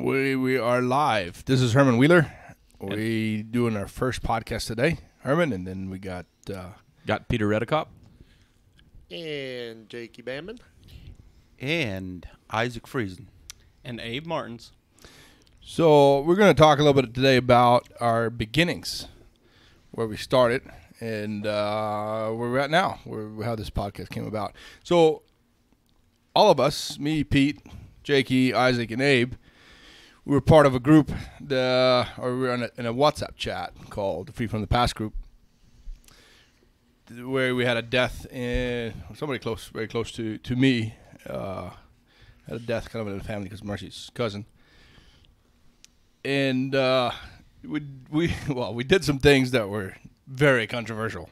We we are live. This is Herman Wheeler. We doing our first podcast today, Herman, and then we got uh, Got Peter Redekop. And Jakey Bamman. and Isaac Friesen. And Abe Martins. so we're going to talk a little bit today about our beginnings, where we started, and uh, where we're at now, where how this podcast came about. So all of us, me, Pete, Jakey, Isaac, and Abe, we were part of a group, the, or we were in a, in a WhatsApp chat called the Free from the Past group, where we had a death in somebody close, very close to to me, uh, had a death kind of in the family because Mercy's cousin, and uh, we we well we did some things that were very controversial.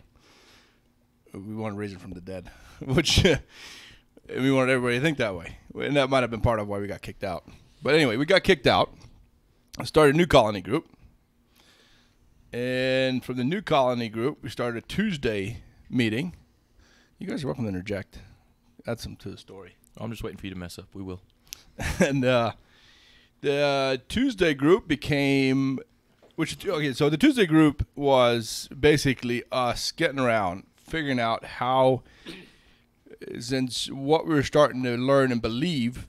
We wanted to raise it from the dead, which we wanted everybody to think that way, and that might have been part of why we got kicked out. But anyway, we got kicked out. I started a new colony group. And from the new colony group, we started a Tuesday meeting. You guys are welcome to interject. Add some to the story. I'm just waiting for you to mess up. We will. and uh, the Tuesday group became, which okay, so the Tuesday group was basically us getting around, figuring out how, since what we were starting to learn and believe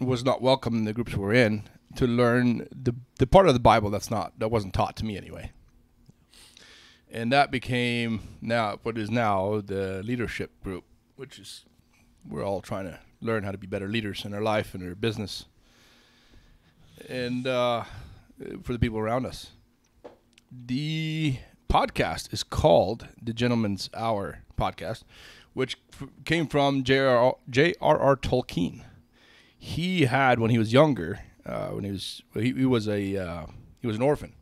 was not welcome in the groups we're in, to learn the the part of the Bible that's not that wasn't taught to me anyway. And that became now what is now the leadership group, which is we're all trying to learn how to be better leaders in our life and our business and uh, for the people around us. The podcast is called the Gentleman's Hour podcast, which f- came from J.R.R. Tolkien. He had when he was younger, uh, when he was he, he was a uh, he was an orphan,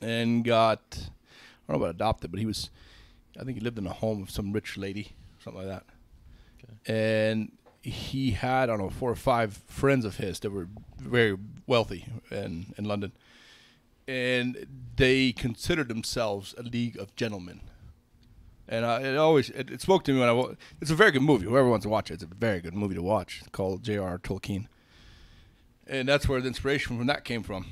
and got I don't know about adopted, but he was I think he lived in a home of some rich lady, something like that okay. and he had I don't know four or five friends of his that were very wealthy in in London, and they considered themselves a league of gentlemen. And I, it always it, it spoke to me when I it's a very good movie. Whoever wants to watch it, it's a very good movie to watch. It's called J.R.R. Tolkien, and that's where the inspiration from that came from.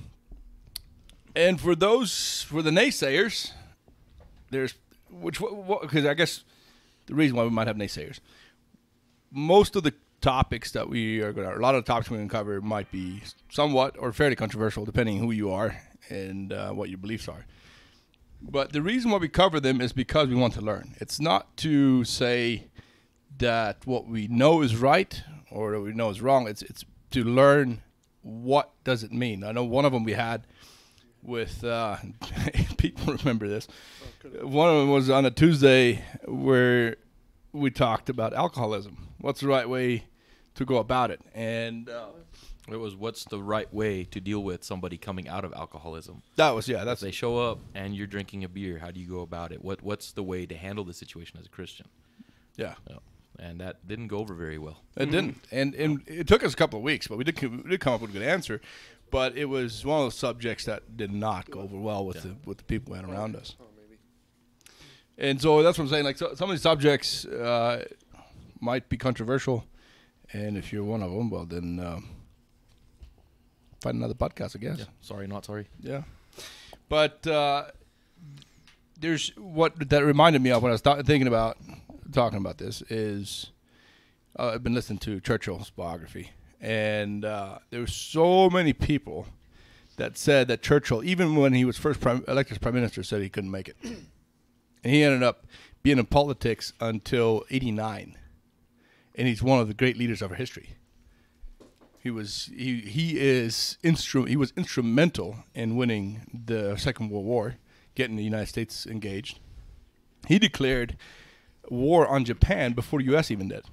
And for those for the naysayers, there's which because I guess the reason why we might have naysayers most of the topics that we are going to, a lot of the topics we're going to cover might be somewhat or fairly controversial, depending who you are and uh, what your beliefs are. But the reason why we cover them is because we want to learn. It's not to say that what we know is right or that we know is wrong. It's it's to learn what does it mean. I know one of them we had with uh, people remember this. One of them was on a Tuesday where we talked about alcoholism. What's the right way to go about it? And uh, It was what's the right way to deal with somebody coming out of alcoholism? that was yeah. If That's they show up and you're drinking a beer, how do you go about it? What What's the way to handle the situation as a Christian? yeah. Yeah. And that didn't go over very well. It didn't, and and it took us a couple of weeks, but we did we did come up with a good answer. But it was one of those subjects that did not go over well with the with the people we around us. Oh, maybe. And so that's what I'm saying. Like so, some of these subjects uh, might be controversial, and if you're one of them, well then um, find another podcast, I guess. Yeah. Sorry, not sorry. Yeah. But uh, there's what that reminded me of when I was th- thinking about talking about this is uh, I've been listening to Churchill's biography, and uh, there were so many people that said that Churchill, even when he was first prime, elected as prime minister, said he couldn't make it, and he ended up being in politics until '89, and he's one of the great leaders of our history. He was he he is instru- he was instrumental in winning the Second World War, getting the United States engaged. He declared war on Japan before the U.S. even did.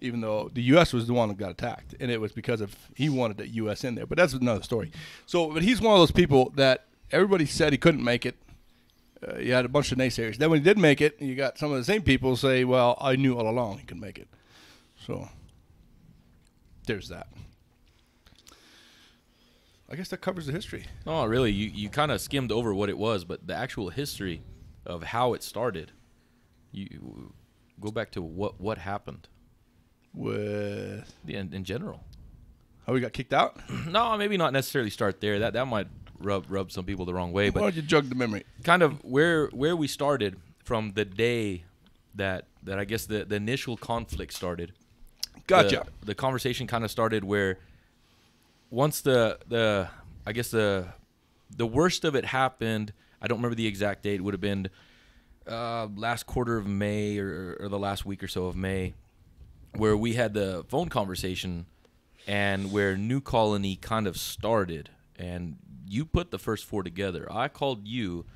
Even though the U.S. was the one that got attacked, and it was because of he wanted the U.S. in there. But that's another story. So, but he's one of those people that everybody said he couldn't make it. Uh, had a bunch of naysayers. Then when he did make it, you got some of the same people say, "Well, I knew all along he could make it." So there's that. I guess that covers the history. Oh, really. You you kind of skimmed over what it was, but the actual history of how it started, you go back to what what happened With the in, in general. How we got kicked out? No, maybe not necessarily start there. That that might rub rub some people the wrong way. Why But don't you jug the memory? kind of where where we started from the day that that I guess the the initial conflict started. Gotcha. The, the conversation kind of started where once the the I guess the the worst of it happened. I don't remember the exact date. It would have been uh, last quarter of May or, or the last week or so of May, where we had the phone conversation, and where New Colony kind of started. And you put the first four together. I called you,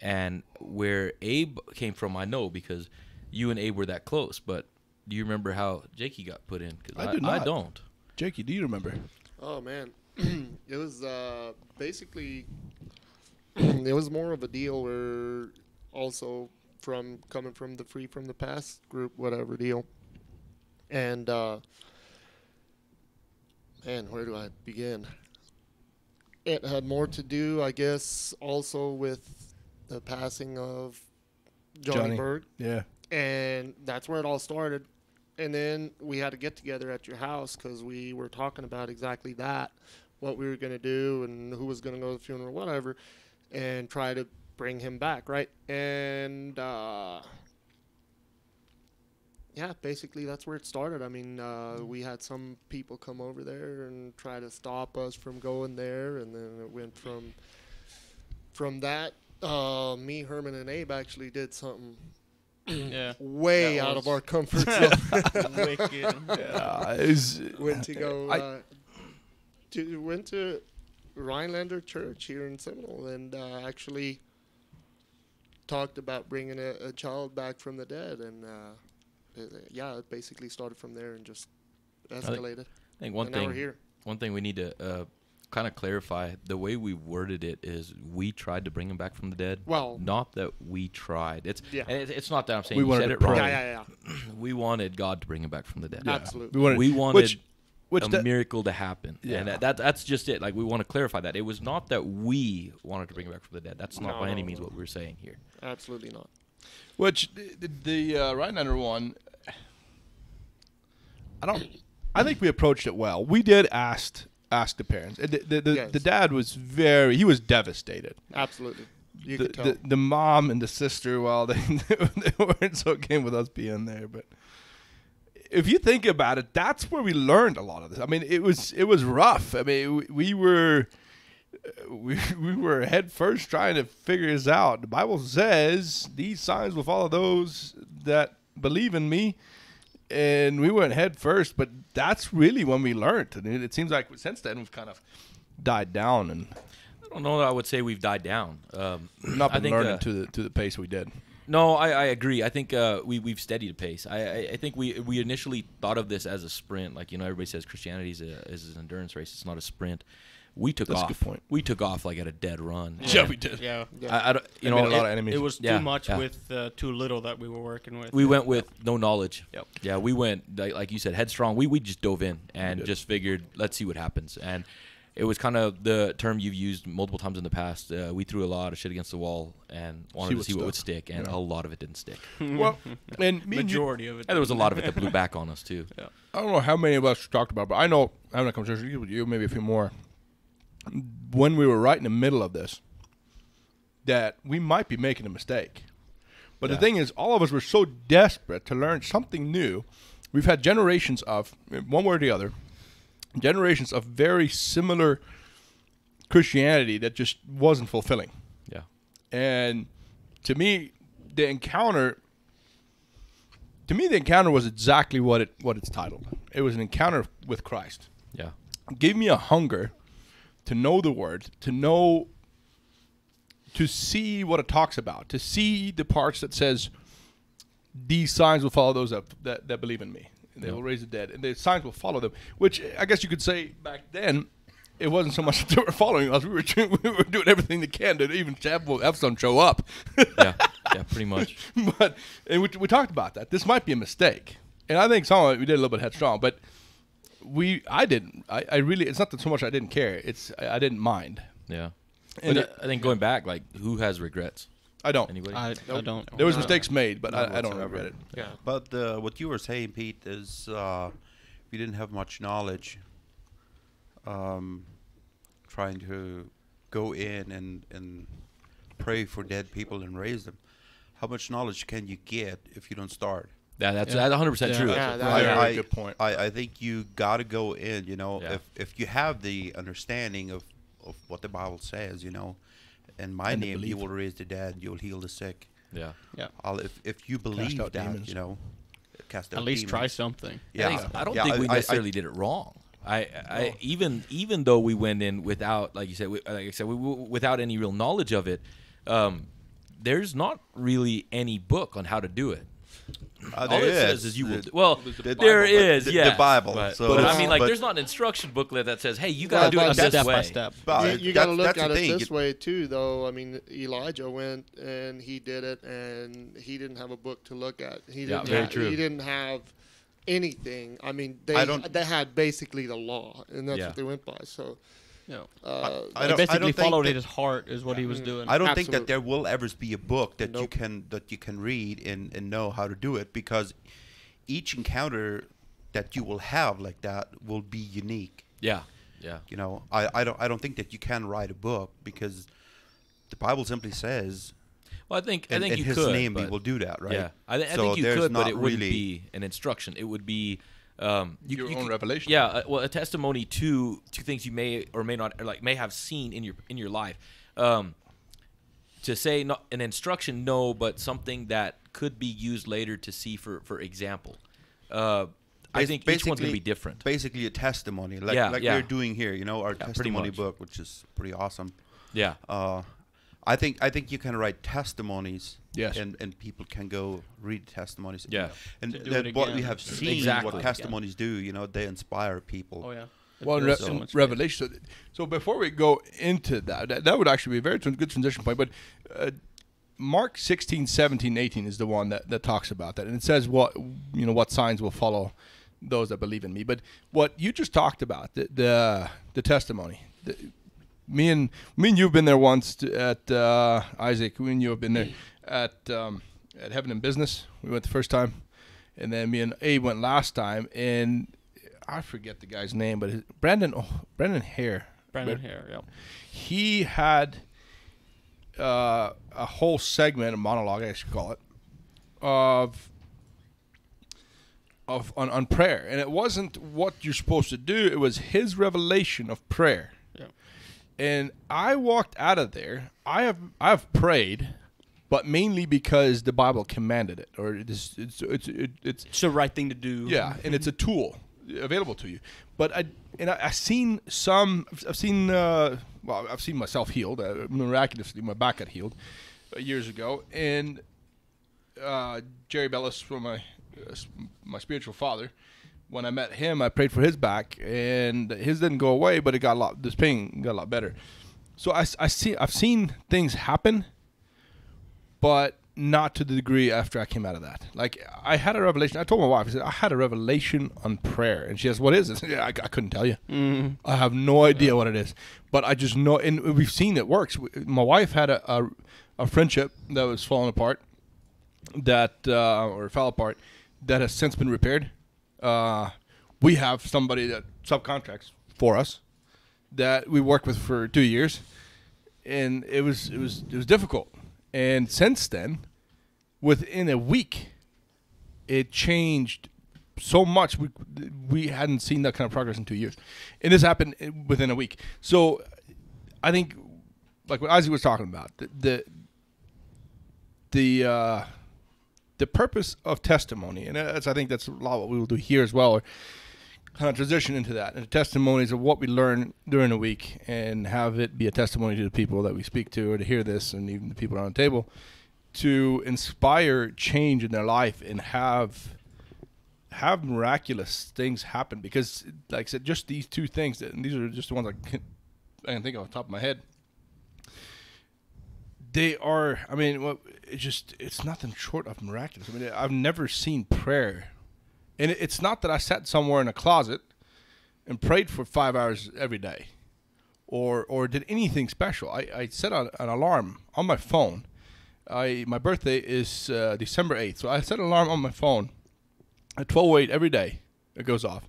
and where Abe came from, I know because you and Abe were that close. But do you remember how Jakey got put in? 'Cause I do I not. don't. Jakey, do you remember? Oh man, it was uh, basically it was more of a deal where also from coming from the free from the past group, whatever deal, and uh, man, where do I begin? It had more to do, I guess, also with the passing of Johnny, Johnny. Berg Yeah. and that's where it all started. And then we had to get together at your house because we were talking about exactly that, what we were going to do and who was going to go to the funeral, whatever, and try to bring him back, right? And uh, yeah, basically that's where it started. I mean, uh, we had some people come over there and try to stop us from going there, and then it went from from that. Uh, me, Herman, and Abe actually did something Yeah. way That out was- of our comfort zone. Wicked. Yeah. Is went to go I- uh, to went to Rhinelander Church here in Seminole and uh, actually talked about bringing a, a child back from the dead and uh, yeah, it basically started from there and just escalated. I think one and now we're thing here. one thing we need to uh, kind of clarify the way we worded it is we tried to bring him back from the dead. Well- not that we tried. It's Yeah. and it's, it's not that I'm saying We you wanted said to it wrong. Yeah, yeah, yeah. We wanted God to bring him back from the dead. Yeah. Absolutely. We wanted, We wanted which, which a that- miracle to happen, Yeah. and that, that that's just it. Like we want to clarify that it was not that we wanted to bring him back from the dead. That's not No, by no, any means no. what we're saying here. Absolutely not. Which the, the, the uh, Rhinelander one, I don't. I think we approached it well. We did ask ask the parents. The the, the, Yes. the dad was very. He was devastated. Absolutely. You the, could tell. the the mom and the sister, well, they, they weren't so game with us being there. But if you think about it, that's where we learned a lot of this. I mean, it was it was rough. I mean, we, we were we, we were head first trying to figure this out. The Bible says these signs will follow those that believe in me, and we went head first. But that's really when we learned, and it, it seems like since then we've kind of died down and I don't know that I would say we've died down. Um, not been think, learning uh, to the to the pace we did. No, I, I agree. I think uh, we we've steadied a pace. I, I I think we we initially thought of this as a sprint. Like you know, everybody says Christianity is, a, is an endurance race. It's not a sprint. We took That's a off. good point. We took off like at a dead run. Yeah, we did. Yeah. Yeah. I, I don't, you know, made a lot it- of enemies. It was Yeah, too much yeah. with uh, too little that we were working with. we went with no knowledge. Yep. Yeah, we went like, like you said, headstrong. We we just dove in and did. just figured, let's see what happens. And it was kind of the term you've used multiple times in the past. Uh, we threw a lot of shit against the wall and wanted to what see what would stick, and Yeah. a lot of it didn't stick. Well, and me and you, majority of it. And there was a lot of it that blew back on us too. I don't know how many of us talked about, but I know having a conversation with you, maybe a few more, when we were right in the middle of this, that we might be making a mistake. But Yeah. the thing is, all of us were so desperate to learn something new. We've had generations of, one way or the other, generations of very similar Christianity that just wasn't fulfilling. Yeah. And to me, the encounter to me the encounter was exactly what it what it's titled. It was an encounter with Christ. Yeah. Gave me a hunger to know the word, to know to see what it talks about, to see the parts that says these signs will follow those that that, that believe in me. And they Yeah. will raise the dead, and the signs will follow them. Which I guess you could say back then, it wasn't so much that they were following us. We were doing, we were doing everything they can to even have, have some show up. Yeah. Yeah. Pretty much. but and we, we talked about that. This might be a mistake, and I think some of it we did a little bit headstrong, but we I didn't. I, I really it's not that so much I didn't care. It's I, I didn't mind. Yeah. And But it- I think going back, like, who has regrets? I don't. Anybody? I, I don't. there was No. mistakes made, but None I, I don't whatsoever. regret it. yeah. But uh, what you were saying, Pete, is uh, we didn't have much knowledge. um, trying to go in and and pray for dead people and raise them. How much knowledge can you get if you don't start? Yeah, that's Yeah. that's 100 percent Yeah. true. Yeah, that- Very I, good point. I, I think you got to go in. You know, Yeah. if if you have the understanding of of what the Bible says, you know, in my And name you will raise the dead, you'll heal the sick. Yeah. Yeah. I'll, if if you believe out that, demons. you know, cast out At least try something. Yeah, I, I don't Yeah, think we I- I- necessarily did it wrong. I, I even even though we went in without, like you said, we, like I said, we, we, without any real knowledge of it, um, there's not really any book on how to do it. Uh, All there it says is. is you will. The- Well, the there Bible, but is, the- the yeah, Bible, But, so but I mean, like, but- there's not an instruction booklet that says, "Hey, you got Well, to do but it this step way." by step. But you, you got to that's- look that's the at it thing. this way too, though. I mean, Elijah went and he did it, and he didn't have a book to look at. He Yeah, didn't. very have, true. He didn't have anything. I mean, they I don't- they had basically the law, and that's Yeah. what they went by. So, No. uh, I He don't- I basically don't think followed that- his heart is what he was doing. I don't think that there will ever be a book that you can that you can read and, and know how to do it because each encounter that you will have like that will be unique. Yeah, yeah, You know, I, I don't I don't think that you can write a book because the Bible simply says Well, I think I think in you His could. name He but- will do that, right? Yeah, I, th- I So think you there's could, but not it wouldn't really- be an instruction. It would be um, you, Your you own could- revelation. Yeah, uh, well, a testimony to to things you may or may not or like may have seen in your in your life. Um, to say not an instruction, no, but something that could be used later to see for for example. Uh, I think each one's going to be different. Basically, a testimony, like Yeah, like yeah. we're doing here. You know, our pretty testimony book, which is pretty awesome. Yeah, Uh, I think I think you can write testimonies. Yes. And and people can go read testimonies. Yeah. And that what we have seen, Exactly. what testimonies do, you know, they inspire people. Oh yeah. Well, in, Re- so in much better. Revelation. So, so before we go into that, that, that would actually be a very tran- good transition point. But uh, Mark 16, 17, 18 is the one that, that talks about that, and it says what you know what signs will follow those that believe in me. But what you just talked about, the the, the testimony. The, me and me and you've been there once to, at uh, Isaac. Me and you have been there at um, at Heaven and Business. We went the first time, and then me and Abe went last time. And I forget the guy's name, but his, Brandon oh, Brandon Hare. Brandon But Hare. Yep. He had uh, a whole segment, a monologue, I should call it, of of on, on prayer, and it wasn't what you're supposed to do. It was his revelation of prayer. And I walked out of there. I have I've prayed, but mainly because the Bible commanded it, or it's it's it's it, it's It's the right thing to do. yeah, and it's a tool available to you. But I and I, I've seen some. I've seen uh, well, I've seen myself healed uh, miraculously. My back got healed uh, years ago, and uh, Jerry Bellis, from my uh, my spiritual father. When I met him, I prayed for his back, and his didn't go away, but it got a lot. This pain got a lot better. So I, I see I've seen things happen, but not to the degree after I came out of that. Like I had a revelation. I told my wife, I said I had a revelation on prayer, and she says, "What is it?" Yeah, I, I couldn't tell you. Mm-hmm. I have no idea what it is, but I just know, and we've seen it works. My wife had a a, a friendship that was falling apart, that uh, or fell apart, that has since been repaired. Uh, we have somebody that subcontracts for us that we worked with for two years, and it was it was it was difficult. And since then, within a week, it changed so much. We we hadn't seen that kind of progress in two years, and this happened within a week. So, I think, like what Isaac was talking about, the the the, uh, the purpose of testimony, and that's I think that's a lot what we will do here as well. Or kind of transition into that and testimonies of what we learn during the week and have it be a testimony to the people that we speak to or to hear this and even the people around the table to inspire change in their life and have have miraculous things happen because like I said just these two things and these are just the ones I can, I can think of off the top of my head they are I mean it's just it's nothing short of miraculous I mean I've never seen prayer and it's not that I sat somewhere in a closet and prayed for five hours every day or or did anything special. I, I set a, an alarm on my phone. I my birthday is uh, December 8th. So I set an alarm on my phone at 12:08 every day. It goes off.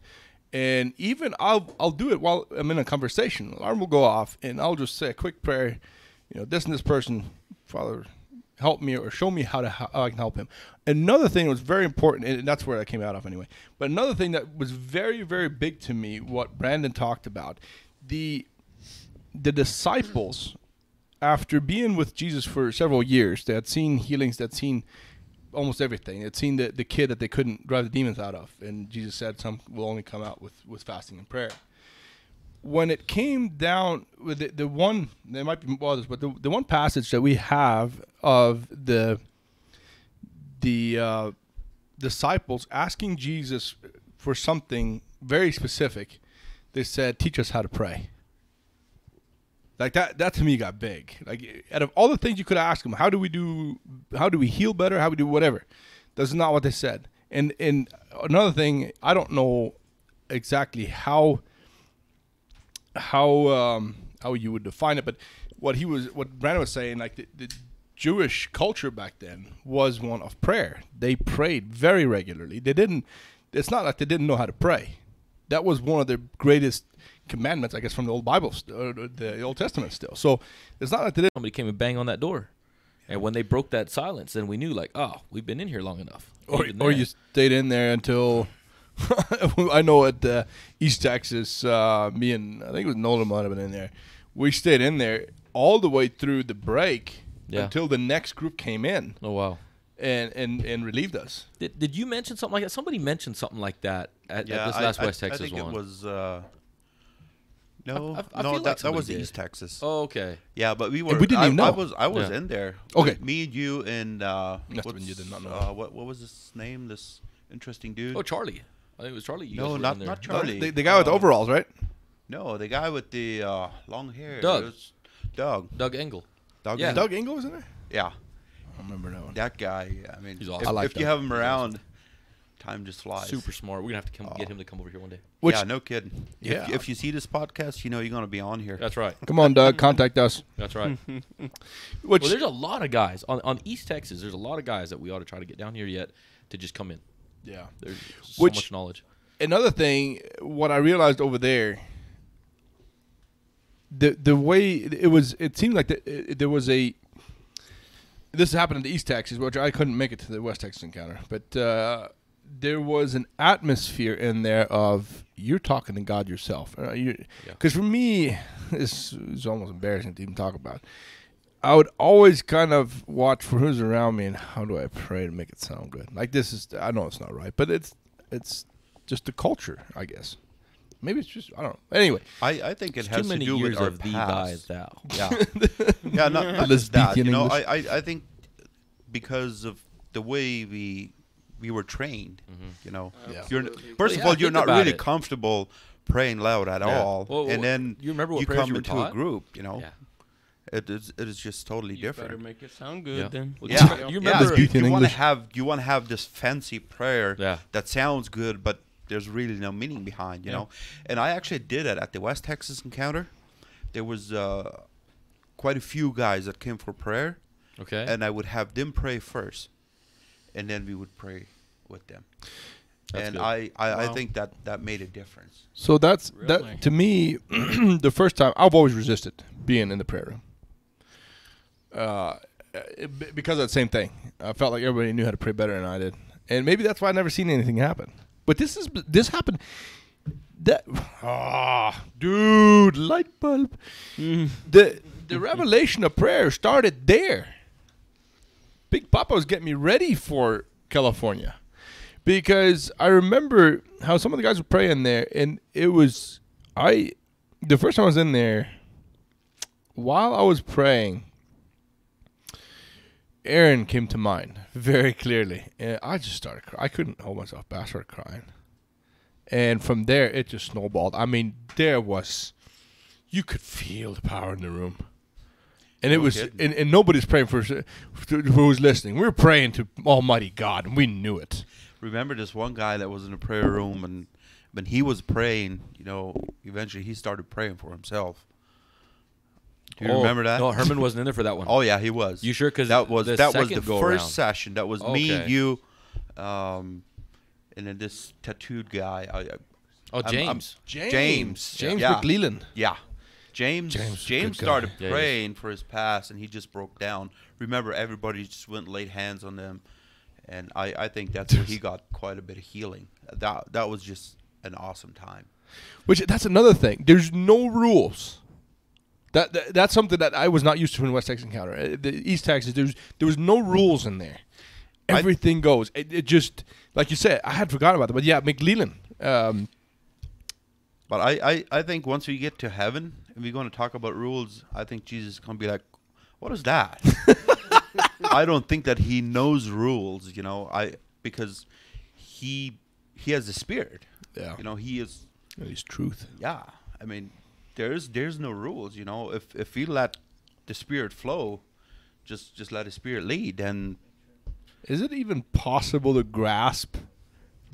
And even I'll I'll do it while I'm in a conversation. Alarm will go off, and I'll just say a quick prayer. You know, this and this person, Father, help me or show me how to how I can help him. Another thing was very important, and that's where that came out of anyway. But another thing that was very very big to me, what Brandon talked about, the the disciples, after being with Jesus for several years, they had seen healings, they had seen almost everything. They had seen the, the kid that they couldn't drive the demons out of, and Jesus said some will only come out with, with fasting and prayer. When it came down with the, the one, there might be others, but the, the one passage that we have of the the uh, disciples asking Jesus for something very specific, they said, "Teach us how to pray." Like that, that to me got big. Like out of all the things you could ask him, how do we do? How do we heal better? How do we do whatever? That's not what they said. And and another thing, I don't know exactly how how um, how you would define it, but what he was, what Brandon was saying, like the, the Jewish culture back then was one of prayer. They prayed very regularly. They didn't. It's not like they didn't know how to pray. That was one of the greatest commandments, I guess, from the old Bible, st- the Old Testament still. So it's not like they didn't. Somebody came and bang on that door, and when they broke that silence, then we knew like, oh, we've been in here long enough. Or, or you stayed in there until. I know at uh, East Texas, uh, me and I think it was Nolan might have been in there. We stayed in there all the way through the break Yeah. until the next group came in Oh wow. and, and, and relieved us. Did, did you mention something like that? Somebody mentioned something like that at, Yeah, at this I- last I, West I Texas think one. it was. Uh, no, I- I no, feel like that, that was did. East Texas. oh, okay. Yeah, but we were. we didn't I, even I know. was. I was Yeah. in there. Okay. Me, and you, and uh, Must have you did not know. Uh, what what was his name? This interesting dude. Oh, Charlie. I think it was Charlie. You No, were not- in there. not Charlie. The, the guy with the Uh, overalls, right? no, the guy with the uh, long hair. Doug. It was Doug. Doug Engel. Doug. Yeah. Engel. Doug Engel was in there? Yeah, I don't remember that one. that guy. I mean, He's if, awesome. I like if you Doug. have him He's around, time just flies. Super smart. We're gonna have to come get Oh. him to come over here one day. Which, yeah, no kidding. Yeah. If, if you see this podcast, you know you're gonna be on here. That's right. Come on, Doug, contact us. That's right. Which well, there's a lot of guys on, on East Texas. There's a lot of guys that we ought to try to get down here yet to just come in. Yeah. There's so Which- much knowledge. another thing, what I realized over there, the the way it was, it seemed like the, it, there was a. This happened in the East Texas, which I couldn't make it to the West Texas encounter, but uh, there was an atmosphere in there of you're talking to God yourself. Because Yeah. for me, this is almost embarrassing to even talk about. I would always kind of watch for who's around me and how do I pray to make it sound good. Like this is, I know it's not right, but it's it's just the culture, I guess. Maybe it's just I don't know. Anyway, I, I think it has too to many do years with our of thee, past. thy, thou. Yeah, yeah, not, not just that. speak You know, I, I, I think because of the way we we were trained. Mm-hmm. You know, Yeah. you're first Well, of all you're not really it. comfortable praying loud at Yeah. all, Well, and then you remember what you come you were into taught? a group. You know, Yeah. It is it is just totally You better make it sound good Yeah. then. Well, Yeah, You yeah. remember? Speak in you want to have you want to have this fancy prayer Yeah. that sounds good, but there's really no meaning behind, you Yeah. know. And I actually did it at the West Texas encounter. There was uh, quite a few guys that came for prayer, Okay. and I would have them pray first, and then we would pray with them. That's and good. I, I, I think that that made a difference. so that's Really? that to me. the first time I've always resisted being in the prayer room. Uh, it- because of that same thing, I felt like everybody knew how to pray better than I did, and maybe that's why I never seen anything happen. But this is this happened. That ah, dude, light bulb. The the revelation of prayer started there. Big Papa was getting me ready for California because I remember how some of the guys were praying there, and it was I. The first time I was in there, while I was praying, Aaron came to mind very clearly, and I just started. Cry- I couldn't hold myself back. I started crying, and from there it just snowballed. I mean, there was, you could feel the power in the room. And it No was, and, and nobody's praying for for who was listening. We were praying to Almighty God, and we knew it. Remember this one guy that was in a prayer room, and when he was praying, you know, eventually he started praying for himself. Do you Oh, remember that? No, Herman wasn't in there for that one. Oh yeah, he was. You sure? 'Cause that was the that was the first around- session. That was me, you, um, and then this tattooed guy. I, I, Oh, I'm- I'm- James. James. James. James Yeah. McLeland. Yeah. James James James, is a good guy. started Yeah, praying for his past and he just broke down. Remember everybody just went and laid hands on them and I, I think that's where he got quite a bit of healing. That that was just an awesome time. Which that's another thing. There's no rules. That, that that's something that I was not used to in West Texas Encounter. Uh, The East Texas, there's there was no rules in there. I- Everything goes. It, it just like you said. I had forgotten about that, but yeah, McLeland. Um, But I, I, I think once we get to heaven and we're going to talk about rules, I think Jesus is going to be like, what is that? I don't think that he knows rules, you know, I because he he has the spirit. yeah, You know, he is He's truth. yeah. I mean, there's there's no rules, you know. If if we let the spirit flow, just just let the spirit lead, then Is it even possible to grasp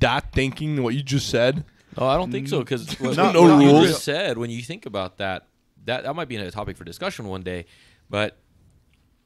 that thinking? What you just said. No, I don't think so because what, No- what no you rules. just said when you think about that, that that might be a topic for discussion one day. But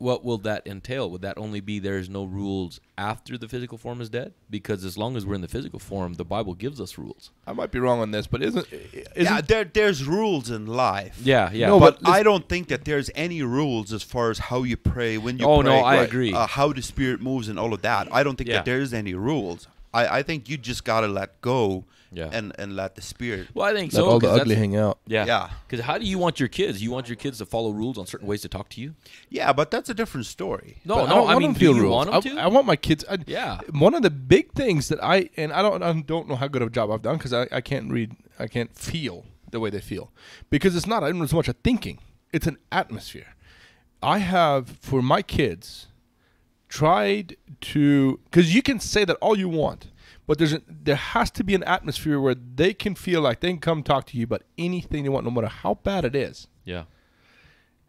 what will that entail? Would that only be there's no rules after the physical form is dead? Because as long as we're in the physical form, the Bible gives us rules. I might be wrong on this, but isn't, isn't yeah, there there's rules in life. Yeah, yeah. No, but, but I don't think that there's any rules as far as how you pray when you Oh, pray. no, I agree. Uh, how the spirit moves and all of that. I don't think Yeah. that there's any rules. I, I think you just gotta let go Yeah. and and let the spirit. well, I think let so. all the 'cause ugly hang out? Yeah, Yeah. Because how do you want your kids? You want your kids to follow rules on certain ways to talk to you? Yeah, but that's a different story. No, But no. don't I, want mean, them do feel you rules. want them I, to? I want my kids. I, Yeah. One of the big things that I and I don't I don't know how good of a job I've done because I, I can't read I can't feel the way they feel because it's not even so much a thinking it's an atmosphere. I have for my kids tried to because you can say that all you want, but there's a, there has to be an atmosphere where they can feel like they can come talk to you about anything they want, no matter how bad it is. yeah.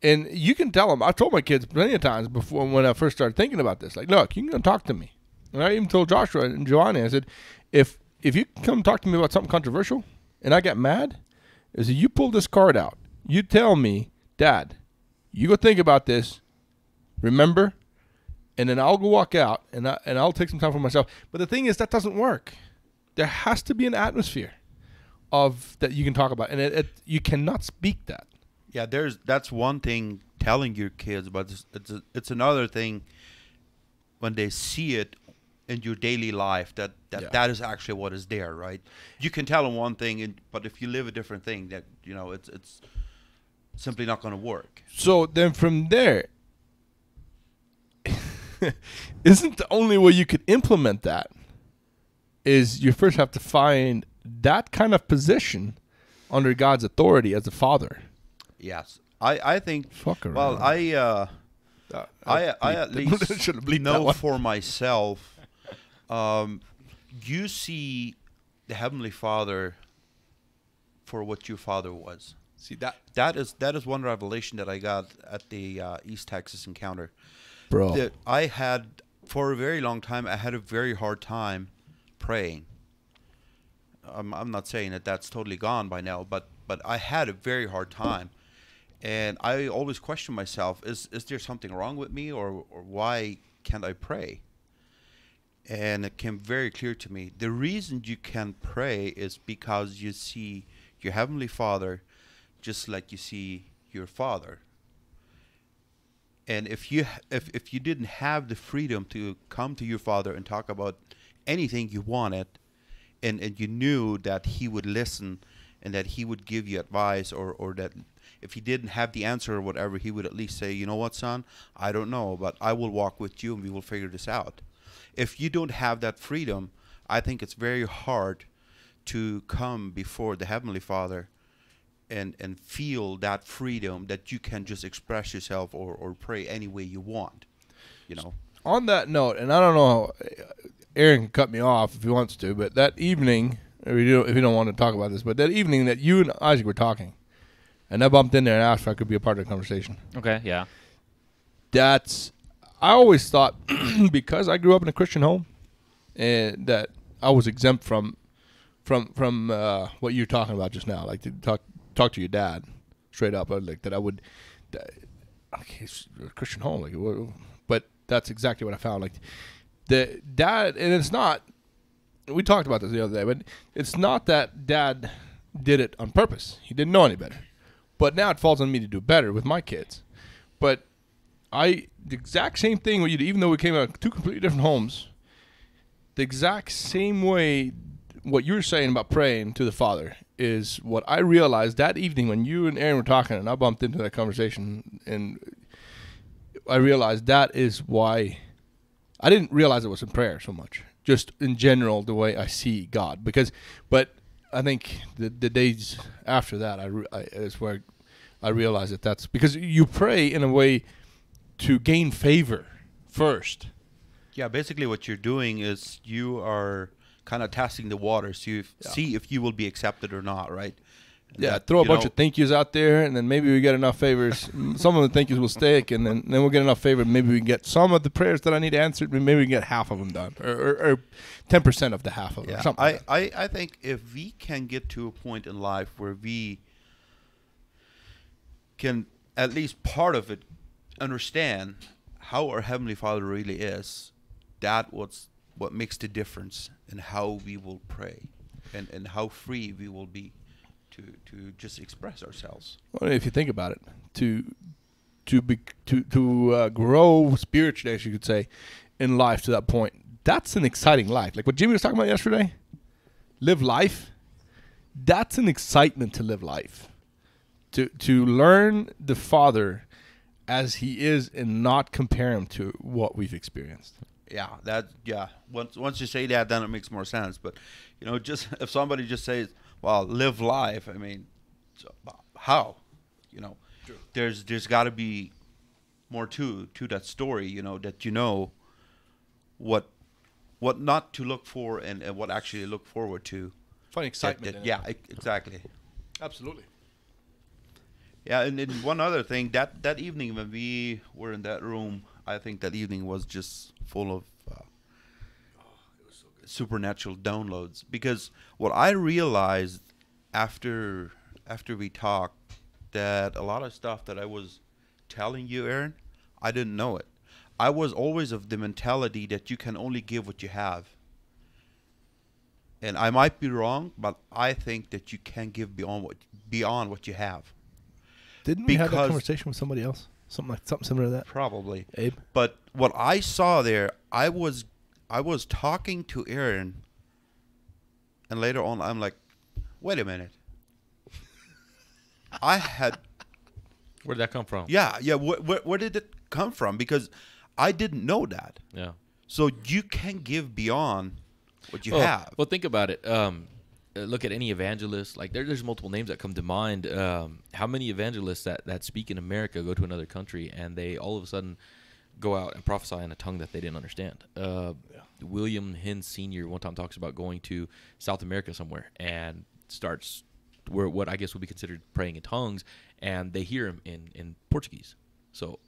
And you can tell them. I've told my kids plenty of times before when I first started thinking about this. Like, look, you can come talk to me. And I even told Joshua and Giovanni, I said, if if you come talk to me about something controversial, and I get mad, is you pull this card out. You tell me, Dad, you go think about this. Remember, and then I'll go walk out, and I, and I'll take some time for myself. But the thing is, that doesn't work. There has to be an atmosphere of that you can talk about, and it, it, you cannot speak that. Yeah, there's that's one thing telling your kids, but it's it's, a, it's another thing when they see it in your daily life that that, Yeah. that is actually what is there, right? You can tell them one thing, and, but if you live a different thing, that you know it's it's simply not going to work. So then from there, isn't the only way you could implement that is you first have to find that kind of position under God's authority as a father. Yes, I I think. Fuck around. Well, I uh, Uh, I I at least should have bleeped that know for myself. Um, you see the heavenly Father for what your father was. See that, That is that is one revelation that I got at the uh, East Texas encounter. Bro. That I had for a very long time. I had a very hard time praying. I'm I'm not saying that that's totally gone by now, but but I had a very hard time, and I always question myself: is is there something wrong with me, or or why can't I pray? And it came very clear to me: the reason you can pray is because you see your heavenly Father, just like you see your Father. And if you if if you didn't have the freedom to come to your father and talk about anything you wanted, and and you knew that he would listen, and that he would give you advice, or or that if he didn't have the answer or whatever, he would at least say, you know what, son, I don't know, but I will walk with you and we will figure this out. If you don't have that freedom, I think it's very hard to come before the heavenly Father and and feel that freedom that you can just express yourself or, or pray any way you want you know on that note, and I don't know, Aaron can cut me off if he wants to, but that evening, if you don't, if you don't want to talk about this, but that evening that you and Isaac were talking, and I bumped in there and asked if I could be a part of the conversation. Okay, yeah. That's I always thought because I grew up in a Christian home, and that I was exempt from from from uh, what you're talking about just now, like to talk talk to your dad straight up, uh, like that I would. That, okay, Christian home, like, but that's exactly what I found. Like the dad, and it's not. we talked about this the other day, but it's not that dad did it on purpose. He didn't know any better. But now it falls on me to do better with my kids. But I the exact same thing what you even though we came out of two completely different homes, the exact same way what you were saying about praying to the Father is what I realized that evening when you and Aaron were talking and I bumped into that conversation and I realized that is why I didn't realize it was in prayer so much. Just in general, the way I see God, because, but I think the the days after that, I, I is where I realized that that's because you pray in a way to gain favor first. Yeah, basically what you're doing is you are kind of testing the waters to if, Yeah. see if you will be accepted or not, right? Yeah, That, throw a bunch know, of thank yous out there, and then maybe we get enough favors. Some of the thank yous will stick, and then, then we'll get enough favor. Maybe we get some of the prayers that I need answered. Maybe we can get half of them done, or or- or ten percent of the half of them. Yeah, something I, like. I, I think if we can get to a point in life where we can at least part of it understand how our heavenly Father really is, that what's what makes the difference in how we will pray, and and how free we will be to to just express ourselves. Well, if you think about it, to to be to to uh, grow spiritually, as you could say, in life to that point, that's an exciting life. Like what Jimmy was talking about yesterday, live life. That's an excitement to live life. To to learn the Father as He is and not compare Him to what we've experienced. Yeah, that yeah. Once once you say that, then it makes more sense. But you know, just if somebody just says, "Well, live life," I mean, so, how? You know, there's there's got to be more to to that story. You know, that you know what what not to look for and, and what actually look forward to. Fun That- excitement. that- yeah, e- exactly. absolutely. Yeah, and, and one other thing that that evening when we were in that room, I think that evening was just full of uh, supernatural downloads. Because what I realized after after we talked that a lot of stuff that I was telling you, Aaron, I didn't know it. I was always of the mentality that you can only give what you have. And I might be wrong, but I think that you can give beyond what beyond what you have. Didn't we have that Because- conversation with somebody else? Something like something similar to that. Probably. Abe. But what I saw there, I was I was talking to Aaron, and later on, I'm like, wait a minute. I had Where did that come from? yeah yeah. Wh- wh- where did it come from? Because I didn't know that. Yeah. So you can give beyond what you well, have. Well, think about it. Um, look at any evangelist. Like there, there's multiple names that come to mind. Um, how many evangelists that, that speak in America go to another country and they all of a sudden go out and prophesy in a tongue that they didn't understand? Uh, William Hinn Sr. one time talks about going to South America somewhere and starts where what I guess would be considered praying in tongues, and they hear him in, in Portuguese. So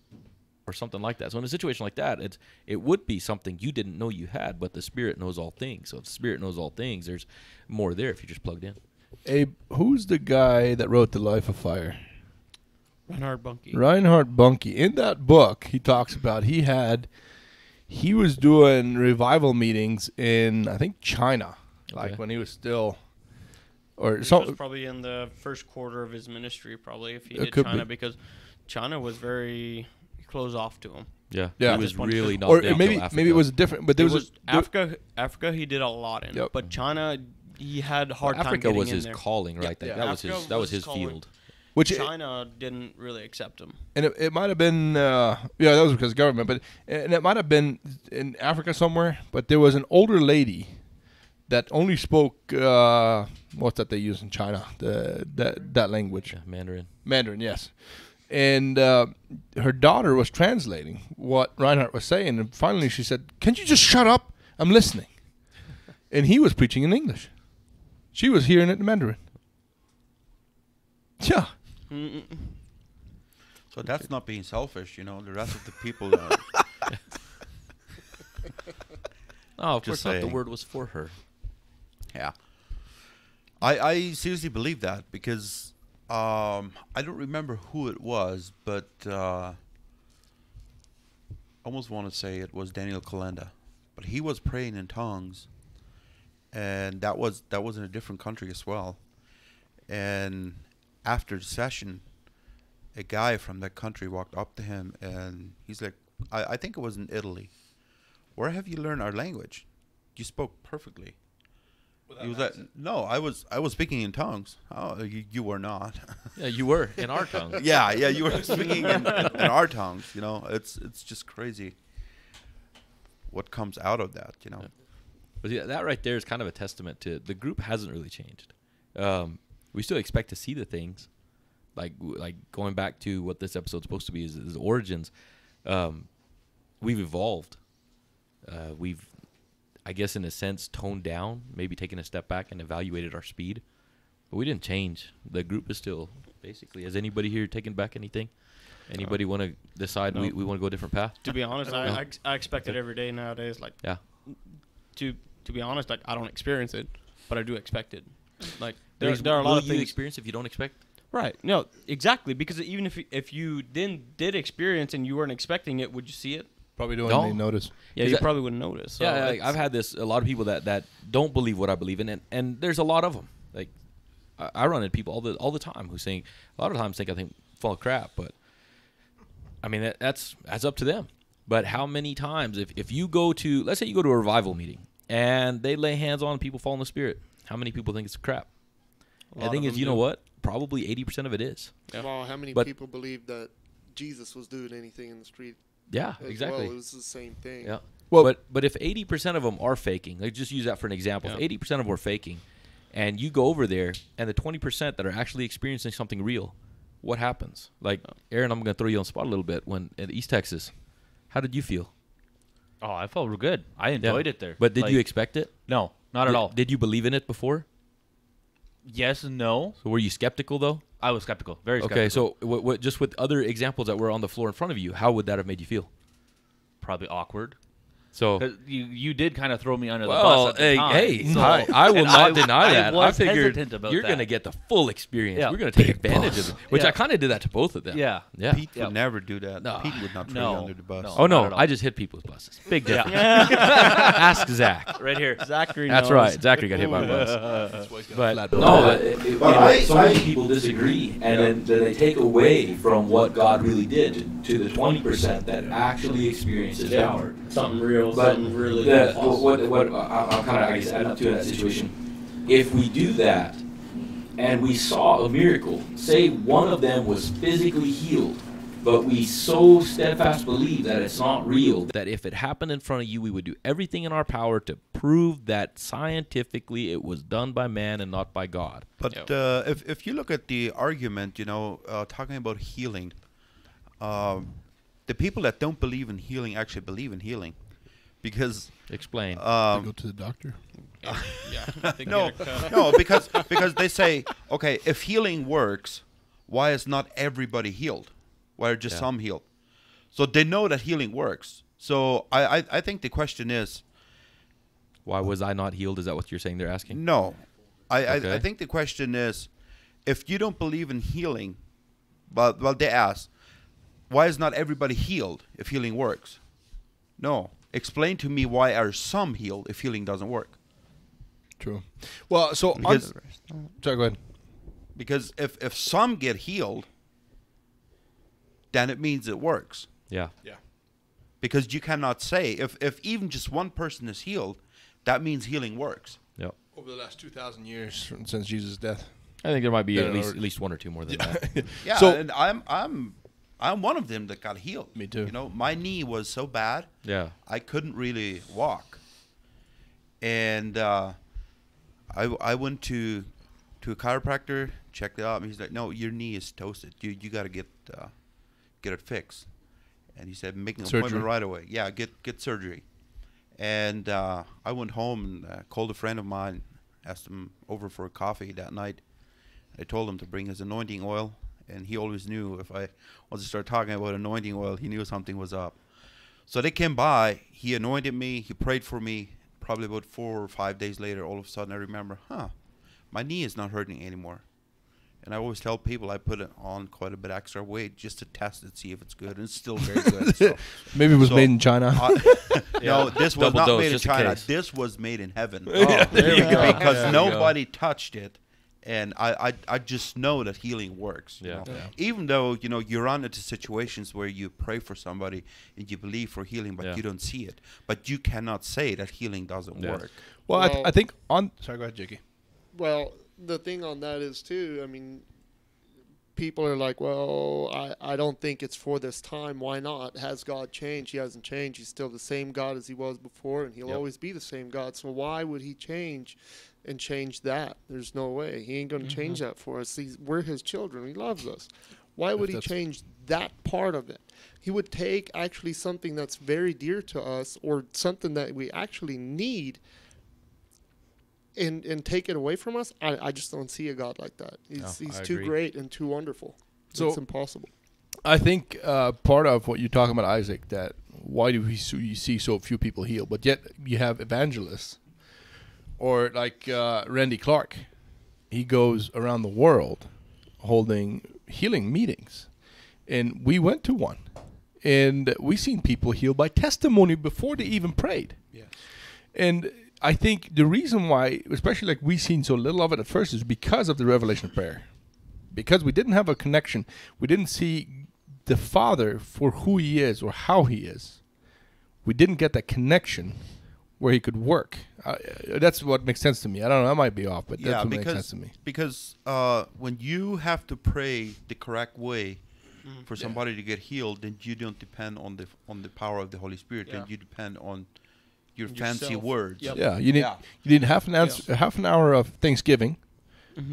or something like that. So in a situation like that, it's it would be something you didn't know you had, but the spirit knows all things. So if the spirit knows all things, there's more there if you're just plugged in. Abe, who's the guy that wrote The Life of Fire? Reinhard Bonnke. Reinhard Bonnke. In that book, he talks about he had he was doing revival meetings in I think China, like Okay. when he was still or This so. probably in the first quarter of his ministry, probably if he did China, be. because China was very closed off to him. Yeah, Yeah. He was really person. not Or down maybe maybe it was different, but there It was, was a, there- Africa. Africa, he did a lot in, Yep. but China, he had a hard time Africa getting was in his there. calling, right? Yeah. That, that was Africa his that was was his calling. field. which it- China didn't really accept him. and it, it might have been uh, yeah that was because of government, but and it might have been in Africa somewhere. But there was an older lady that only spoke uh, what's that they use in China the that that language. Yeah, Mandarin. Mandarin, yes. And uh, her daughter was translating what Reinhard was saying, and finally she said, "Can you just shut up? I'm listening." and he was preaching in English. She was hearing it in Mandarin. Yeah, Mm-mm. so that's not being selfish, you know. The rest of the people. Uh, Oh, of Just course not. The word was for her. Yeah. I I seriously believe that because um I don't remember who it was, but uh I almost want to say it was Daniel Kolenda. But he was praying in tongues and that was that was in a different country as well. And after the session, a guy from that country walked up to him and he's like, I, I think it was in Italy. Where have you learned our language? You spoke perfectly. He was like, no, I was I was speaking in tongues. Oh, you, you were not. Yeah, you were in our tongue. yeah, yeah, you were speaking in, in, in our tongues. You know, it's it's just crazy. What comes out of that? You know. Yeah. But yeah, that right there is kind of a testament to the group hasn't really changed. Um, we still expect to see the things, like like going back to what this episode's supposed to be is, is origins. Um, we've evolved. Uh, we've, I guess, in a sense, toned down, maybe taken a step back and evaluated our speed. But we didn't change. The group is still basically. Has anybody here taken back anything? Anybody uh, want to decide No. we, we want to go a different path? To be honest, I, No. I, ex- I expect it every day nowadays. Like Yeah. to to be honest, like I don't experience it, but I do expect it. Like there, There's- there are a lot will of you things. experience if you don't expect. right? No, exactly. Because even if you- if you didn't did experience and you weren't expecting it, would you see it? Probably don't No. even notice. Yeah, you that- probably wouldn't notice. So yeah, like, I've had this a lot of people that that don't believe what I believe in, and, and there's a lot of them. Like I, I run into people all the all the time who think a lot of times think I think full of crap, but I mean that, that's that's up to them. But how many times if if you go to let's say you go to a revival meeting and they lay hands on people fall in the spirit, how many people think it's crap? I think lot is, them you know what? Probably eighty percent of it is. Yeah. Well, how many But- people believe that Jesus was doing anything in the street? Yeah, as exactly. Well, it was the same thing. Yeah. Well- but but if eighty percent of them are faking, like just use that for an example. If Yeah. eighty percent of them are faking, and you go over there, and the twenty percent that are actually experiencing something real, what happens? Like Aaron, I'm gonna throw you on the spot a little bit. When in East Texas, how did you feel? Oh, I felt real good. I enjoyed Yeah. it there. But did Like, you expect it? No, not at Did- all. Did you believe in it before? yes and no. So were you skeptical though? I was skeptical. Very skeptical. Okay, so just with other examples that were on the floor in front of you, how would that have made you feel? probably awkward. So 'Cause you you did kind of throw me under the Well, bus at the hey, time. hey, so- I, I will not I- deny I that. I was figured hesitant about you're going to get the full experience. Yeah. We're going to take advantage of it, which Yeah. I kind of did that to both of them. Yeah. Yeah. Pete Yeah. would never do that. No. Pete would not throw No. you under the bus. No. Oh no. I just hit people's buses. Big Yeah. difference. Ask Zach. right here. Zachary. That's knows. right. Zachary got hit by a bus. That's why he's got a But no, but it, it, But you know, I- so many people disagree, and then, then they take away from what God really did to, to the twenty percent that actually experienced His power. Something real. But something really. the, false. what, what I- I'm kind of I guess adding up to that situation. If we do that, and we saw a miracle, say one of them was physically healed, but we so steadfast believe that it's not real that if it happened in front of you, we would do everything in our power to prove that scientifically it was done by man and not by God. But uh, if if you look at the argument, you know, uh, talking about healing, um, the people that don't believe in healing actually believe in healing, because Explain. go um, to the doctor. yeah. I no, no, because because they say, okay, if healing works, why is not everybody healed? Why are just Yeah. some healed? So they know that healing works. So I, I I think the question is Why was I not healed? Is that what you're saying they're asking? No, I, I, I think the question is, if you don't believe in healing, well, well, they ask, why is not everybody healed if healing works? No, explain to me why are some healed if healing doesn't work? True. Well, so on, Because- sorry, go ahead. Because if if some get healed, then it means it works. Yeah. Yeah. Because you cannot say if if even just one person is healed, that means healing works. Yep. Over the last two thousand years since Jesus' death. I think there might be Yeah, at least or- at least one or two more than that. Yeah, So- and I'm I'm I'm one of them that got healed. Me too. You know, my knee was so bad. Yeah. I couldn't really walk. And uh, I, I went to to a chiropractor, checked it out, and he's like, "No, your knee is toasted. You you got to get uh, get it fixed." And he said, "Make an Surgery. appointment right away. Yeah, get get surgery." And uh, I went home and uh, called a friend of mine, asked him over for a coffee that night. I told him to bring his anointing oil, and he always knew if I was to start talking about anointing oil, he knew something was up. So they came by. He anointed me. He prayed for me. Probably about four or five days later, all of a sudden I remember, huh, my knee is not hurting anymore. And I always tell people I put it on quite a bit extra weight just to test it, see if it's good, and it's still very good. So, Maybe it was So, made in China. I- no, this was Double not dose, made in China. This was made in heaven. Oh, there you go. because There you go. nobody touched it and I, I I just know that healing works you Yeah. Yeah. even though you know you run into situations where you pray for somebody and you believe for healing but Yeah. you don't see it but you cannot say that healing doesn't Yeah. work well, I, th- I think on. Sorry, go ahead, Jakey. Well, the thing on that is too. I mean, people are like, "Well, I, I don't think it's for this time. Why not? Has God changed? He hasn't changed. He's still the same God as he was before, and he'll Yep. always be the same God. So why would he change and change that? There's no way. He ain't going to change that for us. He's, we're his children. He loves us. Why would he change that part of it? He would take actually something that's very dear to us or something that we actually need and and take it away from us, I, I just don't see a God like that. He's, No, he's too great and too wonderful. So- it's impossible. I think uh, part of what you're talking about, Isaac, that why do we so, see so few people heal, but yet you have evangelists, or like uh, Randy Clark, he goes around the world holding healing meetings, and we went to one, and we seen people healed by testimony before they even prayed. Yeah. And I think the reason why, especially like we seen so little of it at first, is because of the revelation of prayer. Because we didn't have a connection, we didn't see the Father for who He is or how He is. We didn't get that connection where He could work. Uh, that's what makes sense to me. I don't know. I might be off, but that's yeah what makes sense because to me. because uh, when you have to pray the correct way Mm-hmm. for somebody to get healed then you don't depend on the on the power of the Holy Spirit then you depend on your fancy words Yep. Yeah, you need Yeah. you need half an answer, half an hour of Thanksgiving,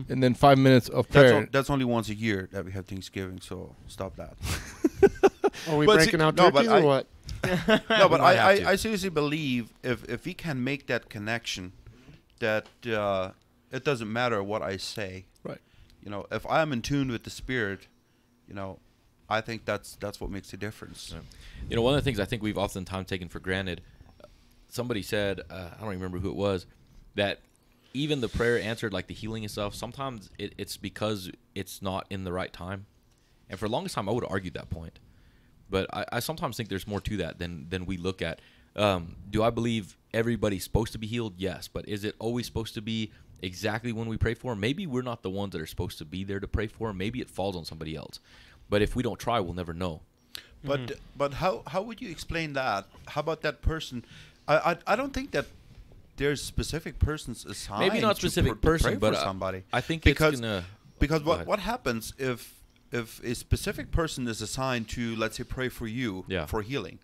and then five minutes of that's, prayer. o- that's only once a year that we have Thanksgiving so stop that Are we But see- breaking out no, but turkeys I- or what? no, but I. I, I seriously believe if if we can make that connection, that uh, it doesn't matter what I say. Right. You know, if I'm in tune with the spirit, you know, I think that's that's what makes a difference. Yeah. You know, one of the things I think we've oftentimes taken for granted. Somebody said, uh, I don't remember who it was, that even the prayer answered, like the healing and stuff. Sometimes it, it's because it's not in the right time. And for the longest time, I would have argued that point. But I, I sometimes think there's more to that than than we look at. Um, do I believe everybody's supposed to be healed? Yes, but is it always supposed to be exactly when we pray for? Maybe we're not the ones that are supposed to be there to pray for. Maybe it falls on somebody else. But if we don't try, we'll never know. But but how how would you explain that? How about that person? I I, I don't think that there's specific persons assigned. Maybe not to specific pr- to pray person, but for uh, somebody. I think because it's gonna. because what what happens if if a specific person is assigned to let's say pray for you Yeah. for healing,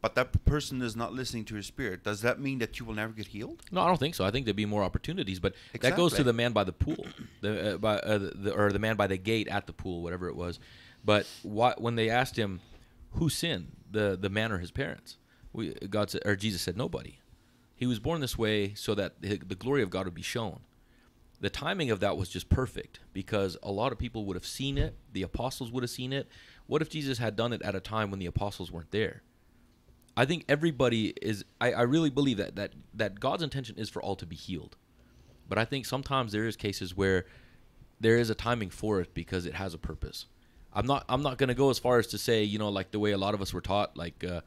but that person is not listening to your spirit? Does that mean that you will never get healed? No, I don't think so. I think there'd be more opportunities, but that goes to the man by the pool, the, uh, by, uh, the, or the man by the gate at the pool, whatever it was. But why, when they asked him, "Who sinned, the the man or his parents?" We, God said, or Jesus said, "Nobody." He was born this way so that the glory of God would be shown. The timing of that was just perfect because a lot of people would have seen it. The apostles would have seen it. What if Jesus had done it at a time when the apostles weren't there? I think everybody is. I, I really believe that that that God's intention is for all to be healed, but I think sometimes there is cases where there is a timing for it because it has a purpose. I'm not. I'm not going to go as far as to say you know like the way a lot of us were taught like uh,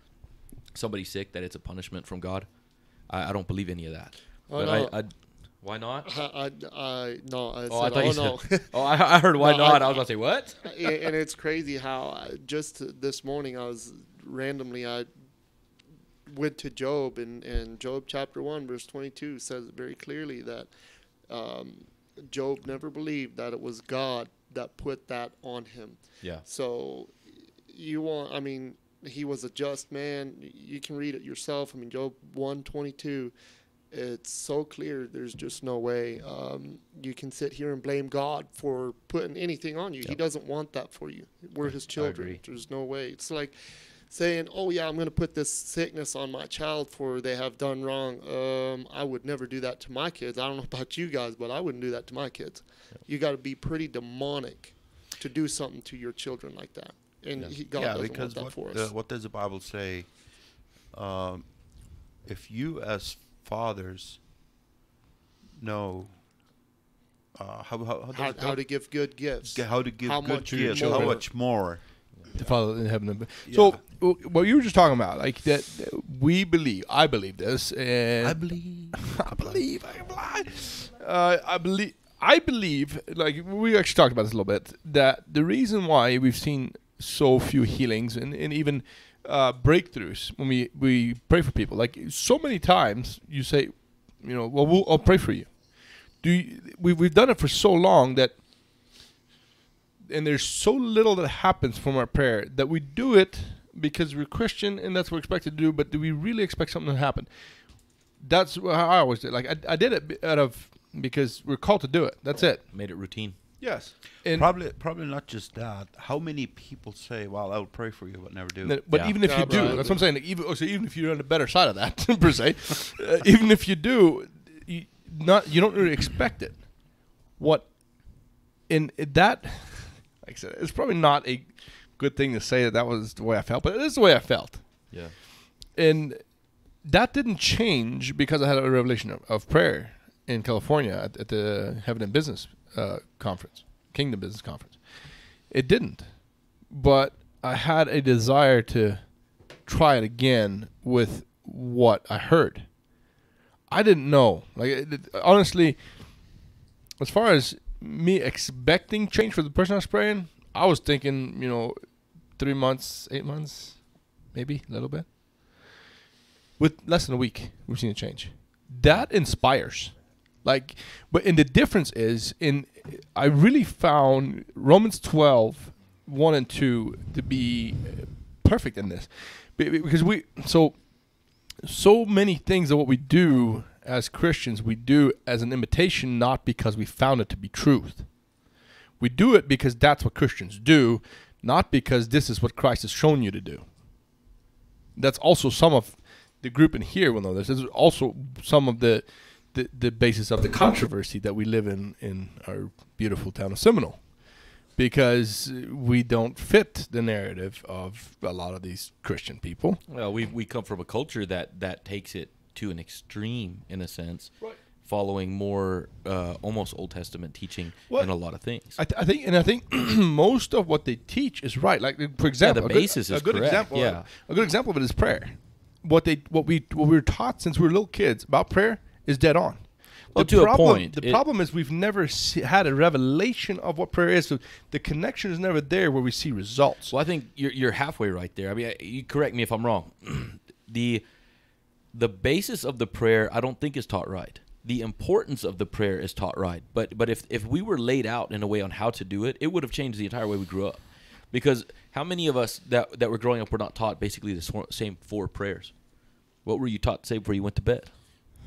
somebody sick that it's a punishment from God. I, I don't believe any of that. Oh, but no. I, I, why not? I, I, I no. I Oh, I said, thought oh you no. said. Oh, I, I heard why No, not. I, was about to say what? and it's crazy how I- just this morning I was randomly I went to Job and and Job chapter one verse twenty two says very clearly that um, Job never believed that it was God that put that on him. Yeah. So you want I mean he was a just man. You can read it yourself. I mean Job one twenty two. It's so clear. There's just no way um, you can sit here and blame God for putting anything on you. He doesn't want that for you. We're His children. There's no way. It's like saying, "Oh yeah, I'm going to put this sickness on my child for they have done wrong." Um, I would never do that to my kids. I don't know about you guys, but I wouldn't do that to my kids. You got to be pretty demonic to do something to your children like that. And Yeah. he, God yeah, doesn't because want that what, for the, us. what does the Bible say? Um, if you as fathers know uh, how how how, How, how to give good gifts. How to give how good gifts, how much more. the Father in heaven. So w- what you were just talking about, like that, that we believe, I believe this, and I believe. I believe, I believe, uh, I believe, I believe, like we actually talked about this a little bit, that the reason why we've seen so few healings and, and even uh, breakthroughs when we, we pray for people, like so many times you say, you know, well, we'll I'll pray for you. Do you, we, we've done it for so long that and there's so little that happens from our prayer that we do it because we're Christian and that's what we're expected to do. But do we really expect something to happen? That's how I always did. Like I, I did it out of because we're called to do it. That's it. Made it routine. Yes. And probably probably not just that. How many people say, "Well, I will pray for you," but never do? that- but Yeah. even if Yeah, you do, right. that's what I'm saying. Like even oh, so, even if you're on the better side of that per se, uh, even if you do, you not you don't really expect it. What in that, like I said, it's probably not a good thing to say that that was the way I felt, but it is the way I felt. Yeah. and that didn't change because I had a revelation of, of prayer in California at, at the Heaven and Business uh, conference, Kingdom Business Conference. It didn't, but I had a desire to try it again with what I heard. I didn't know, like it, it- honestly, as far as me expecting change for the person I was praying, I was thinking, you know, three months, eight months, maybe a little bit with less than a week, we've seen a change. That inspires. Like, but and the difference is in I really found Romans 12, 1 and 2 to be uh, perfect in this. Be- be- Because we so so many things of what we do as Christians, we do as an imitation, not because we found it to be truth. We do it because that's what Christians do, not because this is what Christ has shown you to do that's also some of the group in here will know this. This is also some of the, the the basis of the controversy that we live in in our beautiful town of Seminole, because we don't fit the narrative of a lot of these Christian people. Well, we we come from a culture that that takes it to an extreme in a sense, Right. following more uh, almost Old Testament teaching What- in a lot of things. I, th- I think, and I think most of what they teach is right. Like for example, the a good- basis a is good correct, example. yeah. a good example of it is prayer. What they what we what we were taught since we were little kids about prayer is dead on. Well, the to a problem, point, The it- problem is we've never se- had a revelation of what prayer is. So the connection is never there where we see results. Well, I think you're you're halfway right there. I mean, you correct me if I'm wrong. the the basis of the prayer, I don't think is taught right. The importance of the prayer is taught right. But but if if we were laid out in a way on how to do it, it would have changed the entire way we grew up. Because how many of us that that were growing up were not taught basically the same four prayers? What were you taught to say before you went to bed?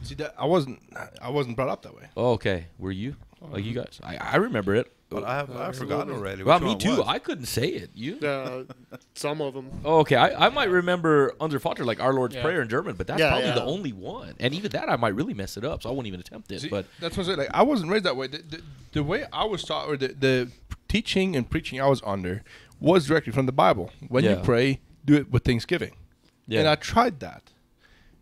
See that I wasn't I wasn't brought up that way. Oh, okay. Were you? Like you guys? I, I remember it. But I have I've forgotten already. Well, which me one too. was. I couldn't say it. You? Uh, some of them. Oh, okay. I, I might remember Unser Vater, like Our Lord's Yeah. Prayer in German, but that's Yeah, probably yeah. the only one. And even that, I might really mess it up, so I won't even attempt it. See, but that's what I'm saying. Like I wasn't raised that way. The, the, the way I was taught, or the, the teaching and preaching I was under, was directly from the Bible. When you Yeah. pray, do it with thanksgiving. yeah, And I tried that.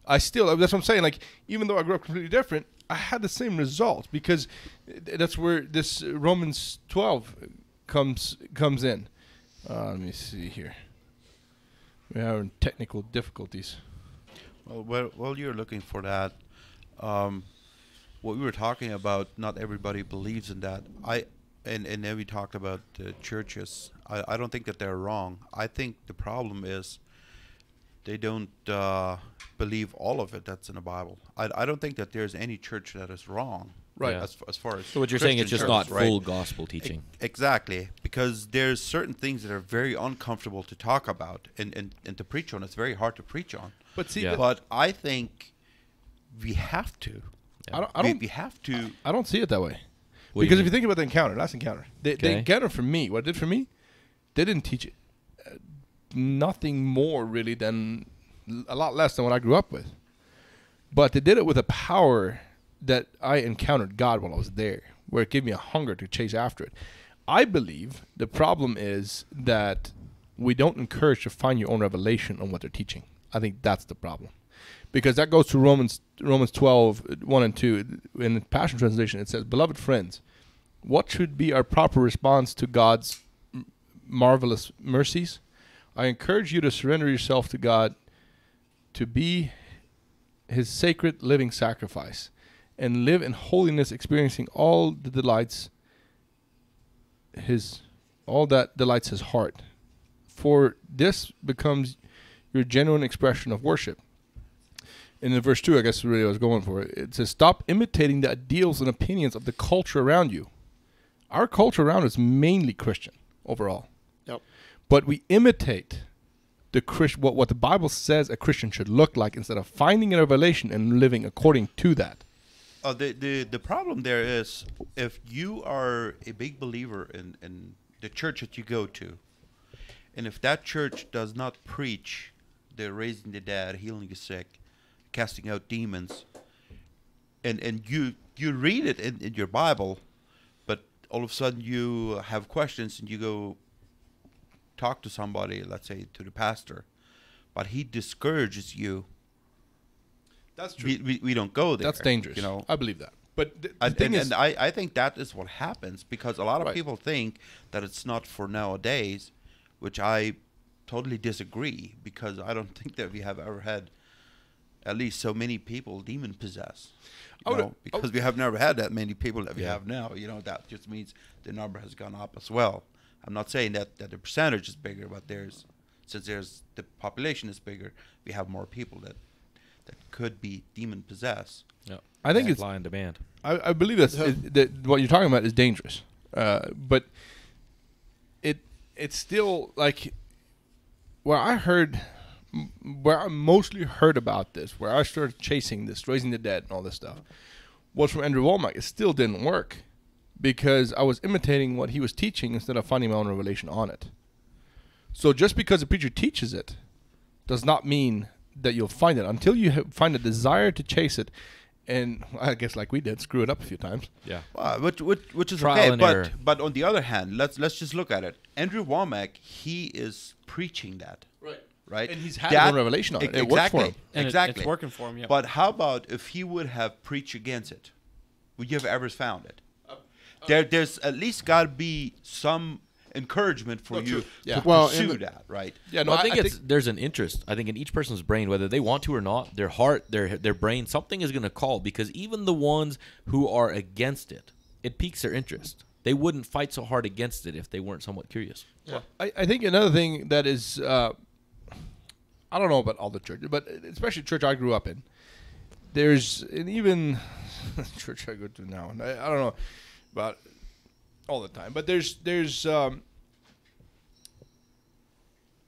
I still that's what I'm saying. Like even though I grew up completely different, I had the same results because that's where this Romans 12 comes comes in. Uh, let me see here. We're having technical difficulties. Well, while, while you're looking for that, um, what we were talking about, not everybody believes in that. I and and then we talked about the churches. I, I don't think that they're wrong. I think the problem is they don't uh, believe all of it that's in the Bible. I, I don't think that there's any church that is wrong. Right. Yeah. As, as far as so what you're saying is Christian just not right? full gospel teaching. E- Exactly, because there's certain things that are very uncomfortable to talk about and, and, and to preach on. It's very hard to preach on. But see, Yeah. But I think we have to. I don't I we, don't we have to. I don't see it that way. What do you because if you think about the encounter, last encounter, the, the Okay. encounter for me, what it did for me, they didn't teach it nothing more really than a lot less than what I grew up with. But they did it with a power that I encountered God while I was there, where it gave me a hunger to chase after it. I believe the problem is that we don't encourage to find your own revelation on what they're teaching. I think that's the problem. Because that goes to Romans Romans 12, 1 and 2. In the Passion Translation, it says, Beloved friends, What should be our proper response to God's marvelous mercies? I encourage you to surrender yourself to God to be his sacred living sacrifice and live in holiness experiencing all the delights his all that delights his heart. For this becomes your genuine expression of worship. And in verse 2 i guess really i was going for it says stop imitating the ideals and opinions of the culture around you. Our culture around us is mainly christian overall. Yep. But we imitate the Christ, what, what the bible says a christian should look like instead of finding a revelation and living according to that. Uh, the, the the problem there is if you are a big believer in, in the church that you go to, and if that church does not preach the raising the dead, healing the sick, casting out demons, and and you you read it in, in your Bible, but all of a sudden you have questions and you go talk to somebody, let's say to the pastor, but he discourages you. that's We, we, we don't go there. that's dangerous You know, i believe that but the, the and, thing and, is and I, I think that is what happens because a lot of Right. people think that it's not for nowadays, which I totally disagree because I don't think that we have ever had at least so many people demon possessed. I You would- know, because we have never had that many people that we Yeah. have now. You know, that just means the number has gone up as well. I'm not saying that, that the percentage is bigger, but there's since there's the population is bigger, we have more people that that could be demon possessed. Yeah. I think it's- supply and demand. I, I believe that's it, that what you're talking about is dangerous. Uh, but it it's still like where I heard where I mostly heard about this, where I started chasing this, raising the dead, and all this stuff, was from Andrew Wommack. It still didn't work because I was imitating what he was teaching instead of finding my own revelation on it. So just because a preacher teaches it does not mean that you'll find it until you find a desire to chase it. And I guess like we did, screw it up a few times. Yeah. Well, which which which is Trial okay, and but error. but on the other hand, let's let's just look at it. Andrew Wommack, he is preaching that, Right. right? And he's had his revelation on it. e- It works for exactly, him. And it- exactly. it's working for him, yeah. But how about if he would have preached against it? Would you have ever found it? There, there's at least got to be some encouragement for No, you. Yeah. to Well, pursue and- that, right? Yeah, no, Well, I think I it's there's an interest. I think in each person's brain, whether they want to or not, their heart, their their brain, something is going to call because even the ones who are against it, it piques their interest. They wouldn't fight so hard against it if they weren't somewhat curious. I, I think another thing that is, uh, I don't know about all the churches, but especially the church I grew up in. There's and even church I go to now, and I, I don't know about all the time, but there's there's um,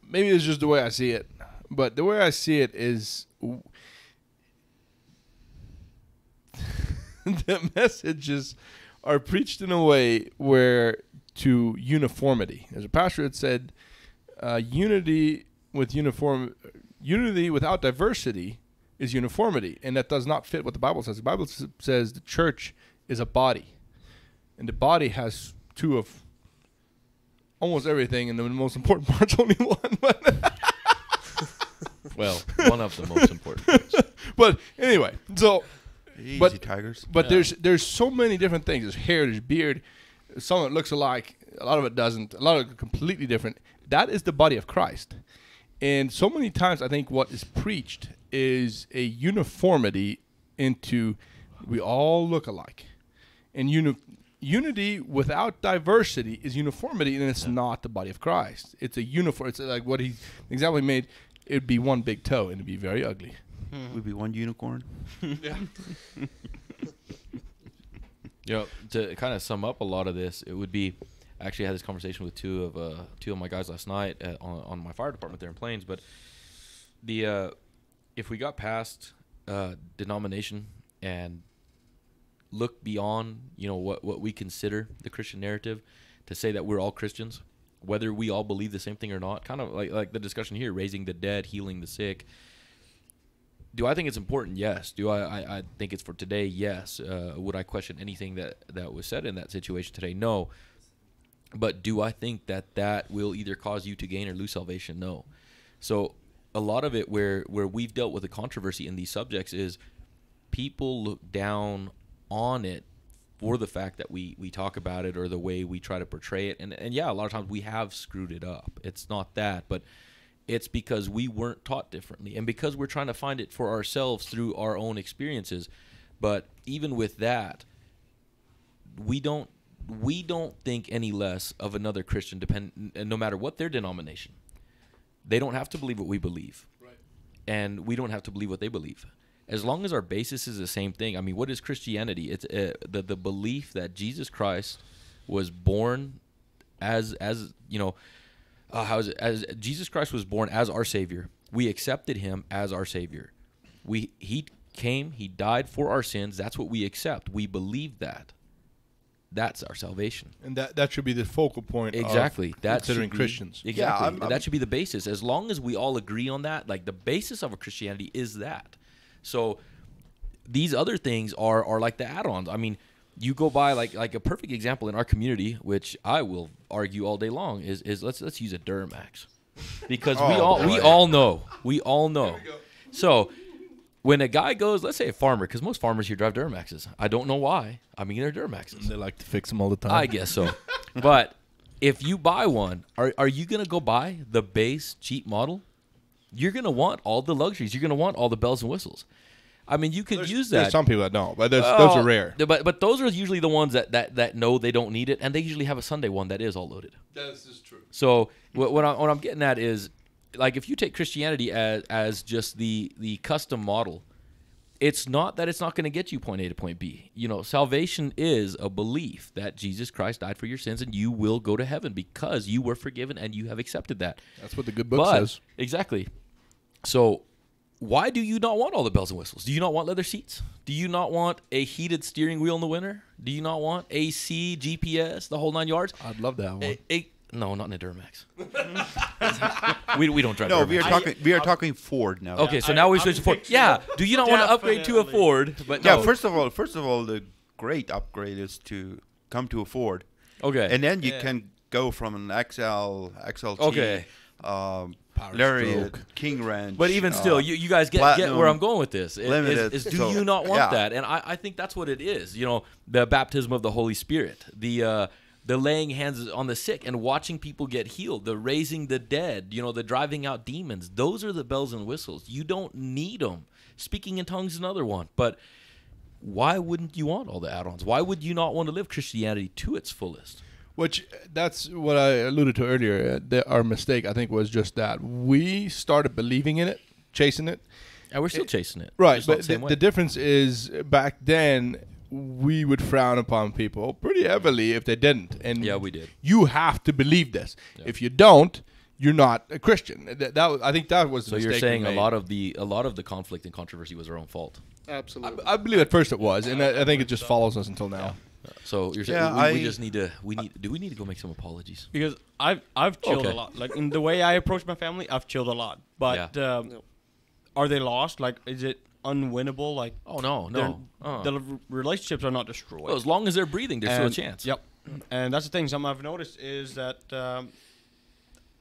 maybe it's just the way I see it, but the way I see it is the messages are preached in a way where to uniformity. There's a pastor that said, uh, "Unity with uniform, unity without diversity is uniformity," and that does not fit what the Bible says. The Bible says the church is a body, and the body has two of almost everything, and the most important part's only one. But Well, one of the most important. Parts. but anyway, so Easy, But- Tigers. But there's there's so many different things. There's hair, there's beard. Some of it looks alike. A lot of it doesn't. A lot of it completely different. That is the body of Christ. And so many times, I think what is preached is a uniformity into we all look alike, and uni- unity without diversity is uniformity, and it's not the body of Christ. It's a uniform. It's like what he the example he made. It'd be one big toe, and it'd be very ugly. Would be one unicorn. You know, to kind of sum up a lot of this, it would be. I actually had this conversation with two of uh, two of my guys last night at, on, on my fire department there in Plains. But the uh, if we got past uh, denomination and look beyond, you know, what what we consider the Christian narrative, to say that we're all Christians, whether we all believe the same thing or not, kind of like like the discussion here, raising the dead, healing the sick. Do I think it's important? Yes. Do I? I, I think it's for today. Yes. Uh, would I question anything that that was said in that situation today? No. But do I think that that will either cause you to gain or lose salvation? No. So a lot of it where where we've dealt with the controversy in these subjects is people look down on it for the fact that we we talk about it or the way we try to portray it. And and yeah, a lot of times we have screwed it up. It's not that, but it's because we weren't taught differently and because we're trying to find it for ourselves through our own experiences. But even with that, we don't we don't think any less of another Christian depend no matter what their denomination. They don't have to believe what we believe. And we don't have to believe what they believe. As long as our basis is the same thing. I mean, what is Christianity? It's uh, the the belief that Jesus Christ was born as as, you know, uh, how is it? As Jesus Christ was born as our savior. We accepted him as our savior. We he came, he died for our sins. That's what we accept. We believe that. That's our salvation. And that that should be the focal point. Exactly. That considering be- Christians. Exactly. I'm- I'm- that should be the basis. As long as we all agree on that, like the basis of a Christianity is that. So these other things are are like the add-ons. I mean, you go by like like a perfect example in our community, which I will argue all day long, is is let's let's use a Duramax. Because we Oh, all we all know. We all know. So when a guy goes, let's say a farmer, because most farmers here drive Duramaxes. I don't know why. I mean, they're Duramaxes. They like to fix them all the time. I guess so. but if you buy one, are are you gonna go buy the base cheap model? You're gonna want all the luxuries. You're gonna want all the bells and whistles. I mean, you could There's, use there's that. some people that don't, but there's, those are uh, rare. But but those are usually the ones that, that, that know they don't need it, and they usually have a Sunday one that is all loaded. This is true. So what what, I, what I'm getting at is, like, if you take Christianity as as just the the custom model, it's not that it's not going to get you point A to point B. You know, salvation is a belief that Jesus Christ died for your sins and you will go to heaven because you were forgiven and you have accepted that. That's what the good book but says. exactly. So why do you not want all the bells and whistles? Do you not want leather seats? Do you not want a heated steering wheel in the winter? Do you not want AC, GPS, the whole nine yards? I'd love that one. A- a- no, not in a Duramax. we, we don't drive No, Duramax. we are talking. We are talking Ford now. Okay, so I- now we I'm switch to Ford. Yeah. Do you not want to upgrade to a Ford? But Yeah. First of all, first of all, the great upgrade is to come to a Ford, Okay. and then you Yeah. can go from an XL, XLT, Okay. um, Power Lariat, stroke. King Ranch. But even still, uh, you, you guys get, get where I'm going with this. It- is- Limited, is, do so, you not want yeah. that? And I, I think that's what it is. You know, the baptism of the Holy Spirit, the uh, the laying hands on the sick and watching people get healed, the raising the dead, you know, the driving out demons. Those are the bells and whistles. You don't need them. Speaking in tongues is another one. But why wouldn't you want all the add-ons? Why would you not want to live Christianity to its fullest? Which that's what I alluded to earlier. Uh, the, our mistake, I think, was just that we started believing in it, chasing it. And we're still chasing it. Right, but the the, the difference is back then we would frown upon people pretty heavily if they didn't, and Yeah, we did. You have to believe this. If you don't, you're not a Christian. That, that I think that was. The so you're mistake saying a lot of the a lot of the conflict and controversy was our own fault. Absolutely. I believe at first it was, and I, I think it just follows us until now. So you're saying Yeah, we, we just need to we need do we need to go make some apologies? because I've I've chilled Okay. a lot. Like in the way I approach my family, I've chilled a lot. But um, Yep. are they lost? Like, is it unwinnable? Like, Oh no, no. Uh. the relationships are not destroyed. well, as long as they're breathing, there's still a chance. Yep. And that's the thing. Something I've noticed is that um,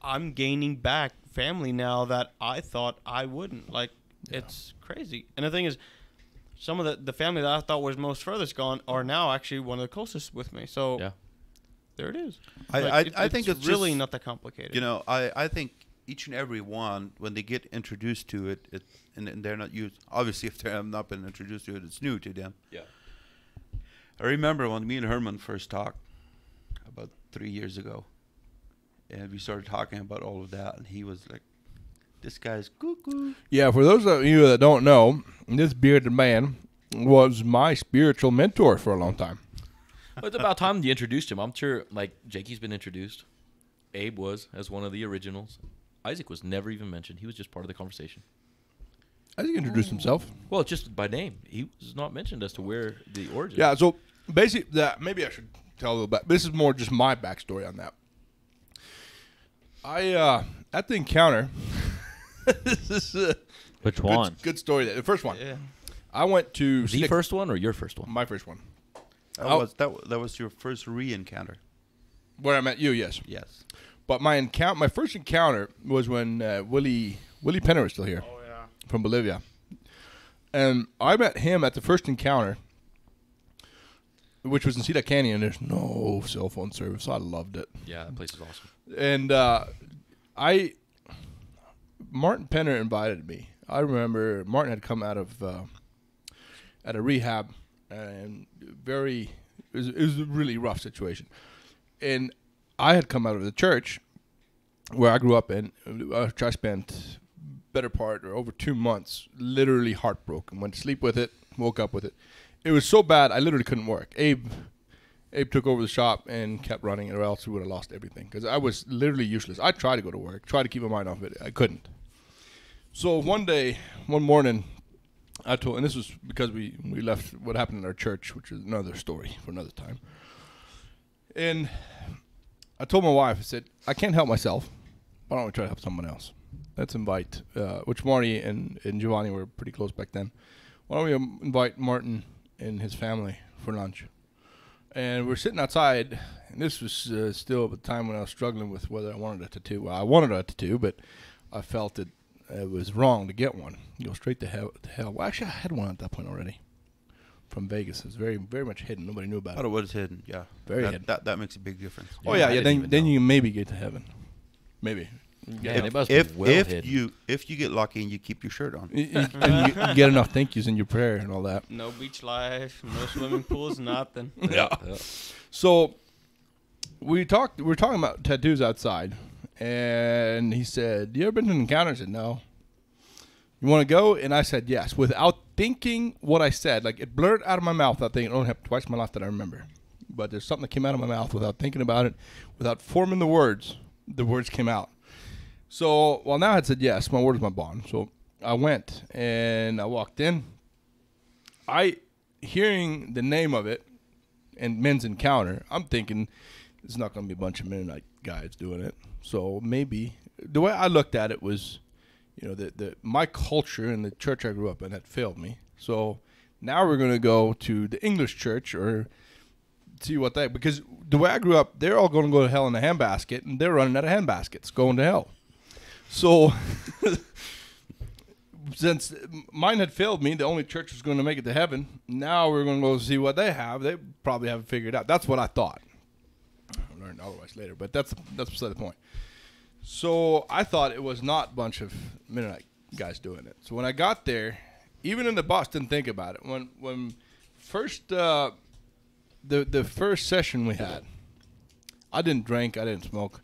I'm gaining back family now that I thought I wouldn't. Like, it's crazy. And the thing is, some of the, the family that I thought was most furthest gone are now actually one of the closest with me. So Yeah. there it is. I- Like, I- it- I think it's really just- not that complicated. You know, I, I think each and every one, when they get introduced to it, it and, and they're not used. Obviously, if they have not been introduced to it, it's new to them. Yeah. I remember when me and Herman first talked about three years ago, and we started talking about all of that, and he was like, "This guy's cuckoo." Yeah, for those of you that don't know, this bearded man was my spiritual mentor for a long time. But it's about time you introduced him. I'm sure like Jakey's been introduced. Abe was as one of the originals. Isaac was never even mentioned. He was just part of the conversation. I think he introduced himself. Well, just by name. He was not mentioned as to where the origin. Yeah, so basically, that maybe I should tell a little bit. This is more just my backstory on that. I uh at the encounter. This is a Which good, one? good story. There. The first one. yeah. I went to The Snick- first one or your first one? my first one. That Oh. was that. wa- That was your first re-encounter. Where I met you, yes. Yes. But my encounter, my first encounter was when uh, Willie Willie Penner was still here. Oh yeah. from Bolivia. And I met him at the first encounter. which was in Cedar Canyon. There's no cell phone service. I loved it. Yeah, that place is awesome. and uh, I Martin Penner invited me. I remember Martin had come out of uh, at a rehab and very it was, it was a really rough situation, and I had come out of the church where I grew up in. I spent better part or over two months literally heartbroken. Went to sleep with it, woke up with it. It was so bad I literally couldn't work. Abe Abe took over the shop and kept running, or else we would have lost everything. Because I was literally useless. I tried to go to work, tried to keep my mind off it. I couldn't. So one day, one morning, I told, and this was because we we left what happened in our church, which is another story for another time. And I told my wife, I said, I can't help myself. Why don't we try to help someone else? Let's invite, uh, which Marty and, and Giovanni were pretty close back then. Why don't we um, invite Martin and his family for lunch? and we're sitting outside. And this was uh, still at the time when I was struggling with whether I wanted a tattoo. Well, I wanted a tattoo, but I felt that it was wrong to get one. Go straight to hell. To hell. Well, actually, I had one at that point already from Vegas. It was very, very much hidden. Nobody knew about Thought it. it was hidden. Yeah. Very that, hidden. That that makes a big difference. Oh Yeah, yeah, I yeah. Then, then know. you maybe get to heaven. Maybe. Yeah, if they must if, be well if hidden. you if you get lucky and you keep your shirt on. You, you, and you, you get enough thank yous in your prayer and all that. No beach life, no swimming pools, nothing. Yeah. So we talked. We're talking about tattoos outside, and he said, "You ever been to an encounter?" I said, "No." You want to go? And I said yes, without thinking what I said. Like it blurred out of my mouth without thinking. It only happened twice in my life that I remember. But there's something that came out of my mouth without thinking about it, without forming the words. The words came out. So, well, now I had said yes. My word is my bond. So I went and I walked in. I, hearing the name of it, and men's encounter, I'm thinking it's not going to be a bunch of Mennonite guys doing it. So maybe the way I looked at it was, you know, that the my culture and the church I grew up in had failed me. So now we're going to go to the English church or see what they because the way I grew up, they're all going to go to hell in a handbasket, and they're running out of handbaskets, going to hell. So. Since mine had failed me, the only church was going to make it to heaven. Now we're going to go see what they have. They probably haven't figured out. That's what I thought. Otherwise later, but that's that's beside the point. So I thought it was not a bunch of Mennonite guys doing it. So when I got there, even in the bus, didn't think about it. When when first uh, the the first session we had, I didn't drink, I didn't smoke.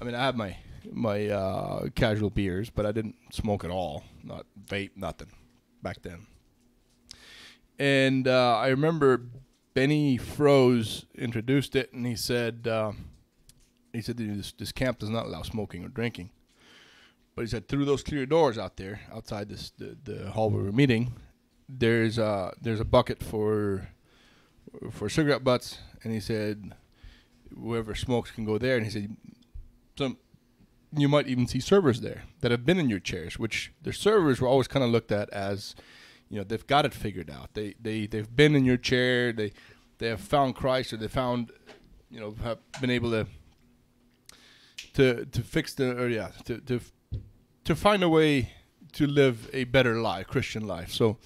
I mean, I had my my uh, casual beers, but I didn't smoke at all. Not vape, nothing back then. And uh, I remember Benny Froese introduced it, and he said, uh, he said this, this camp does not allow smoking or drinking. But he said through those clear doors out there, outside this the, the hall we were meeting, there's a there's a bucket for for cigarette butts, and he said whoever smokes can go there. And he said some you might even see servers there that have been in your chairs, which the servers were always kind of looked at as, you know, they've got it figured out. They they they've been in your chair. They they have found Christ, or they found, you know, have been able to to to fix the or yeah to to to find a way to live a better life, Christian life. So,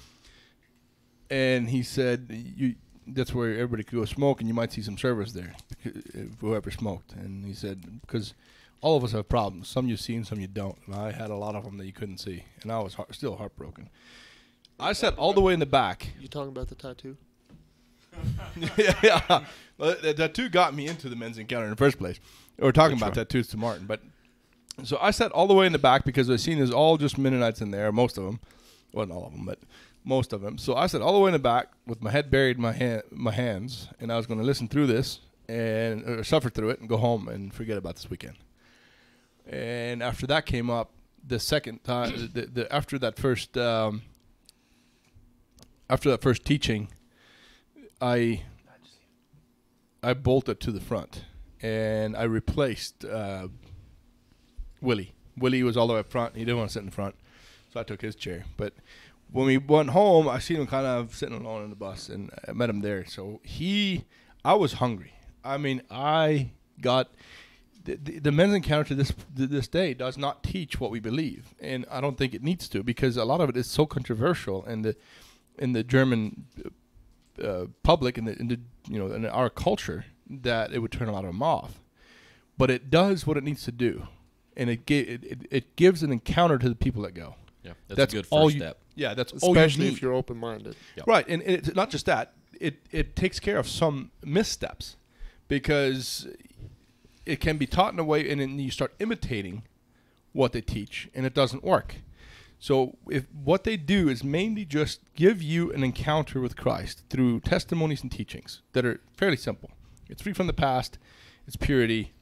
and he said you that's where everybody could go smoke, and you might see some service there, if uh, whoever smoked. And he said because all of us have problems. Some you've seen, some you don't. And I had a lot of them that you couldn't see, and I was heart, still heartbroken. I sat all the way in the back. You talking about the tattoo? yeah, yeah. Well, the tattoo got me into the men's encounter in the first place. We are talking about one? tattoos to Martin, but so I sat all the way in the back because I seen there's all just Mennonites in there, most of them, well, not all of them, but most of them. So I sat all the way in the back with my head buried in my hand, my hands, and I was going to listen through this and or suffer through it and go home and forget about this weekend. And after that came up, the second time, the, the after that first, um, after that first teaching, I I bolted to the front and I replaced uh, Willie. Willie was all the way up front. He didn't want to sit in front, so I took his chair. But when we went home, I seen him kind of sitting alone in the bus, and I met him there. So he, I was hungry. I mean, I got the, the, the men's encounter to this to this day does not teach what we believe, and I don't think it needs to because a lot of it is so controversial in the in the German uh, public and the, in the you know in our culture that it would turn a lot of them off. But it does what it needs to do, and it gi- it, it, it gives an encounter to the people that go. Yeah, that's, That's a good all first you- step. Yeah, that's all you Especially need. if you're open minded. Yep. Right, and, and it's not just that. It it takes care of some missteps because it can be taught in a way, and then you start imitating what they teach, and it doesn't work. So if what they do is mainly just give you an encounter with Christ through testimonies and teachings that are fairly simple. It's free from the past. It's purity.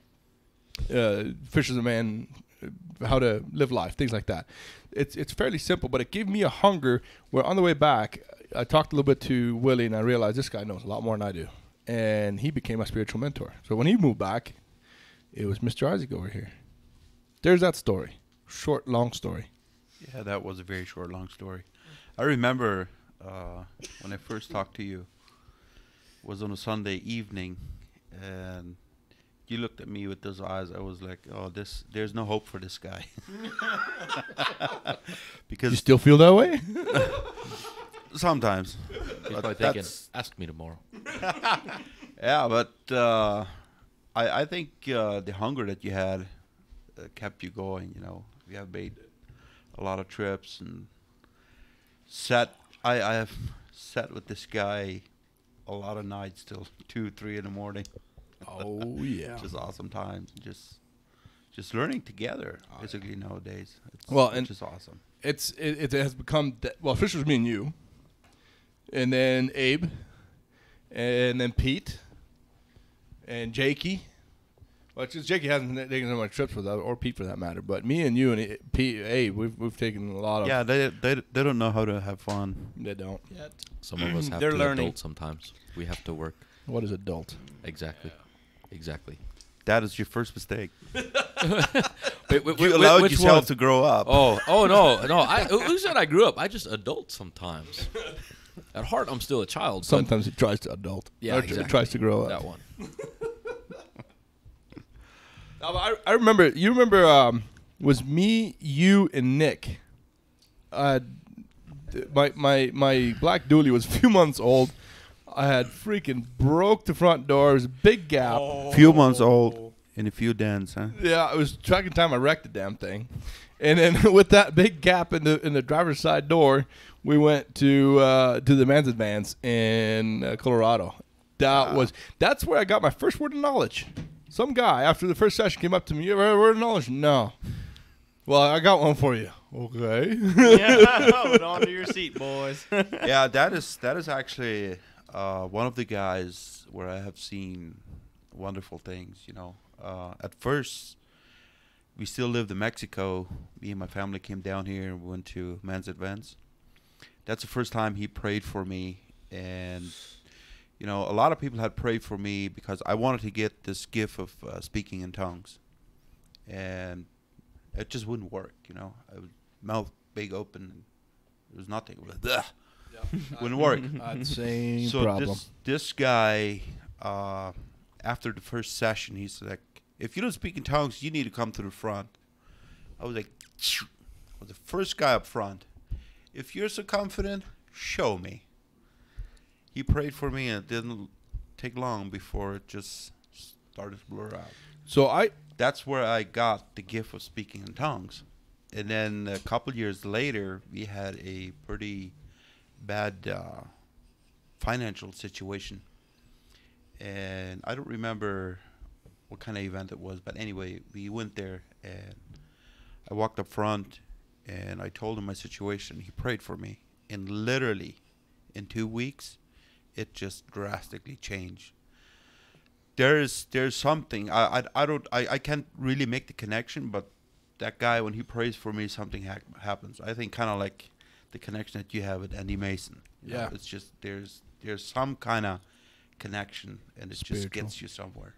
Uh, fishers of man, uh, how to live life, things like that. It's it's fairly simple, but it gave me a hunger. Where on the way back, I talked a little bit to Willie, and I realized this guy knows a lot more than I do, and he became my spiritual mentor. So when he moved back, it was Mr. Isaac over here. There's that story, short, long story. Yeah, that was a very short, long story. I remember uh, when I first talked to you was on a Sunday evening, and you looked at me with those eyes. I was like, "Oh, this. There's no hope for this guy." Because you still feel that way? sometimes, He's probably thinking, that's- ask me tomorrow. yeah, but uh, I I think uh, the hunger that you had uh, kept you going. You know, you have made a lot of trips and sat. I I have sat with this guy a lot of nights till two, three in the morning. oh yeah. Just awesome times. Just just learning together. Oh, basically nowadays. It's, Well, and- is awesome. it's it, it has become that, well Fisher's me and you and then abe and then pete and jakey well it's just jakey hasn't taken so much trips with us or pete for that matter but me and you and A- pete abe we've, we've taken a lot of Yeah, they they they don't know how to have fun. they don't Yet. Some of us have They're to learning. adult sometimes. We have to work. what is adult Exactly. Exactly. That is your first mistake. Wait, wait, You allowed which yourself one? to grow up. Oh, oh no, no. I who said I grew up? I just adult sometimes. At heart, I'm still a child. sometimes it tries to adult Yeah, exactly. it tries to grow up that one. Uh, I, I remember. You remember? Um, was me, you, and Nick. Uh, my my my black dually was a few months old. I had freaking broke the front door. It was a big gap. few months old in a few dens, huh? Yeah, it was tracking time. I wrecked the damn thing, and then with that big gap in the in the driver's side door, we went to uh, to the Man's Advance in uh, Colorado. That was that's where I got my first word of knowledge. Some guy after the first session came up to me. You ever heard a word of knowledge? No. Well, I got one for you. Okay. yeah, hold on to your seat, boys. yeah, that is that is actually uh, one of the guys where I have seen wonderful things. You know, uh, at first we still lived in Mexico. Me and my family came down here and went to Man's Advance. That's the first time he prayed for me, and you know, a lot of people had prayed for me because I wanted to get this gift of uh, speaking in tongues, and it just wouldn't work. You know, I would mouth big open. There was nothing. It was, "Ugh." wouldn't work. Same so problem. this this guy, uh, after the first session, he's like, "If you don't speak in tongues, you need to come to the front." I was like, I was the first guy up front. If you're so confident, show me. He prayed for me, and it didn't take long before it just started to blur out. So I That's where I got the gift of speaking in tongues. And then a couple years later, we had a pretty bad uh, financial situation. And I don't remember what kind of event it was, but anyway, we went there and I walked up front and I told him my situation. He prayed for me. And literally, in two weeks, it just drastically changed. There's there's something I I, I don't I, I can't really make the connection, but that guy when he prays for me, something ha- happens. I think kind of like the connection that you have with Andy Mason. you know? Yeah. it's just there's there's some kind of connection, and it just gets you somewhere.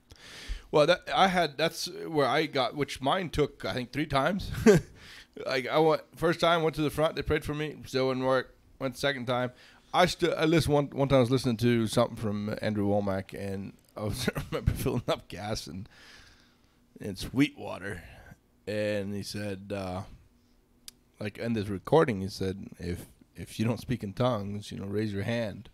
Well, that I had that's where I got, which mine took I think three times. like I went first time went to the front, they prayed for me, still wouldn't work. Went second time, I still I listened one one time I was listening to something from Andrew Wommack and I was I remember filling up gas and in Sweetwater, and he said uh, like in this recording he said if if you don't speak in tongues, you know, raise your hand.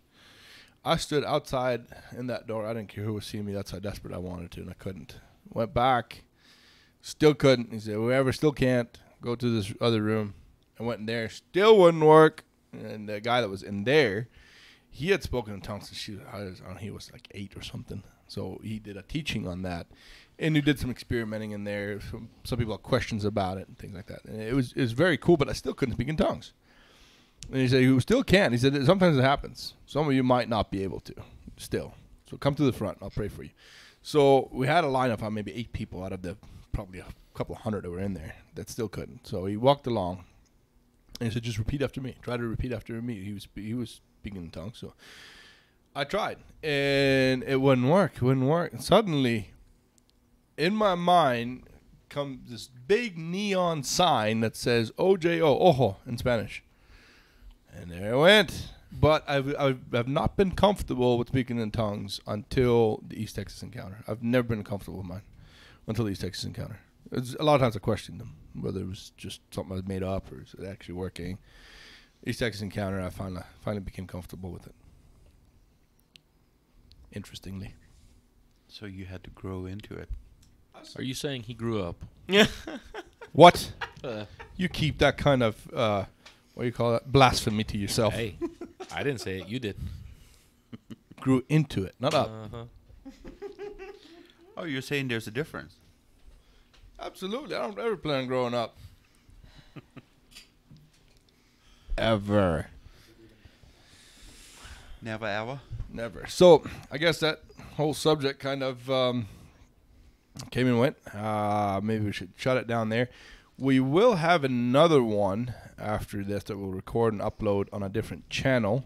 I stood outside in that door. I didn't care who was seeing me. That's how desperate I wanted to, and I couldn't. Went back, still couldn't. He said, "Whoever still can't, go to this other room." I went in there, still wouldn't work. And the guy that was in there, he had spoken in tongues since she, I was, I know, he was like eight or something. So he did a teaching on that, and he did some experimenting in there. Some, some people had questions about it and things like that. And it was it was very cool, but I still couldn't speak in tongues. And he said you still can. He said sometimes it happens. Some of you might not be able to still. So come to the front. I'll pray for you. So we had a lineup of maybe eight people out of the probably a couple hundred that were in there that still couldn't. So he walked along, and he said, "Just repeat after me. Try to repeat after me." He was he was speaking in tongues, so I tried, and it wouldn't work. It wouldn't work. And suddenly, in my mind, comes this big neon sign that says "OJO" Ojo in Spanish, and there I went. But I've, I've I've not been comfortable with speaking in tongues until the East Texas encounter. I've never been comfortable with mine until the East Texas encounter. It's, a lot of times I questioned them whether it was just something I made up or is it actually working. East Texas encounter, I finally finally became comfortable with it. Interestingly, So you had to grow into it. Are you saying he grew up? Yeah. what Uh, you keep that kind of uh, what do you call that blasphemy to yourself? hey, I didn't say it. You did. Grew into it, not up. Uh-huh. Oh, you're saying there's a difference. Absolutely, I don't ever plan on growing up. ever. Never ever. Never. So I guess that whole subject kind of um, came and went. Uh, maybe we should shut it down there. We will have another one after this that we'll record and upload on a different channel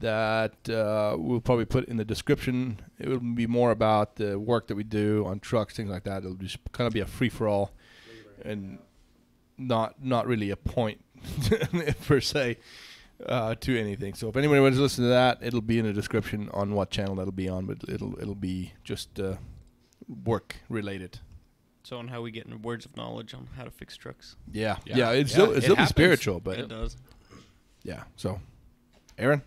that uh, we'll probably put in the description. It will be more about the work that we do on trucks, things like that. It'll just kind of be a free for all, and not not really a point per se uh, to anything. So if anyone wants to listen to that, it'll be in the description on what channel that'll be on. But it'll it'll be just uh, work related. So on how we get words of knowledge on how to fix trucks. Yeah, Yeah. yeah. it's Yeah, still it it's still be happens. spiritual, but it does. yeah. So, Aaron,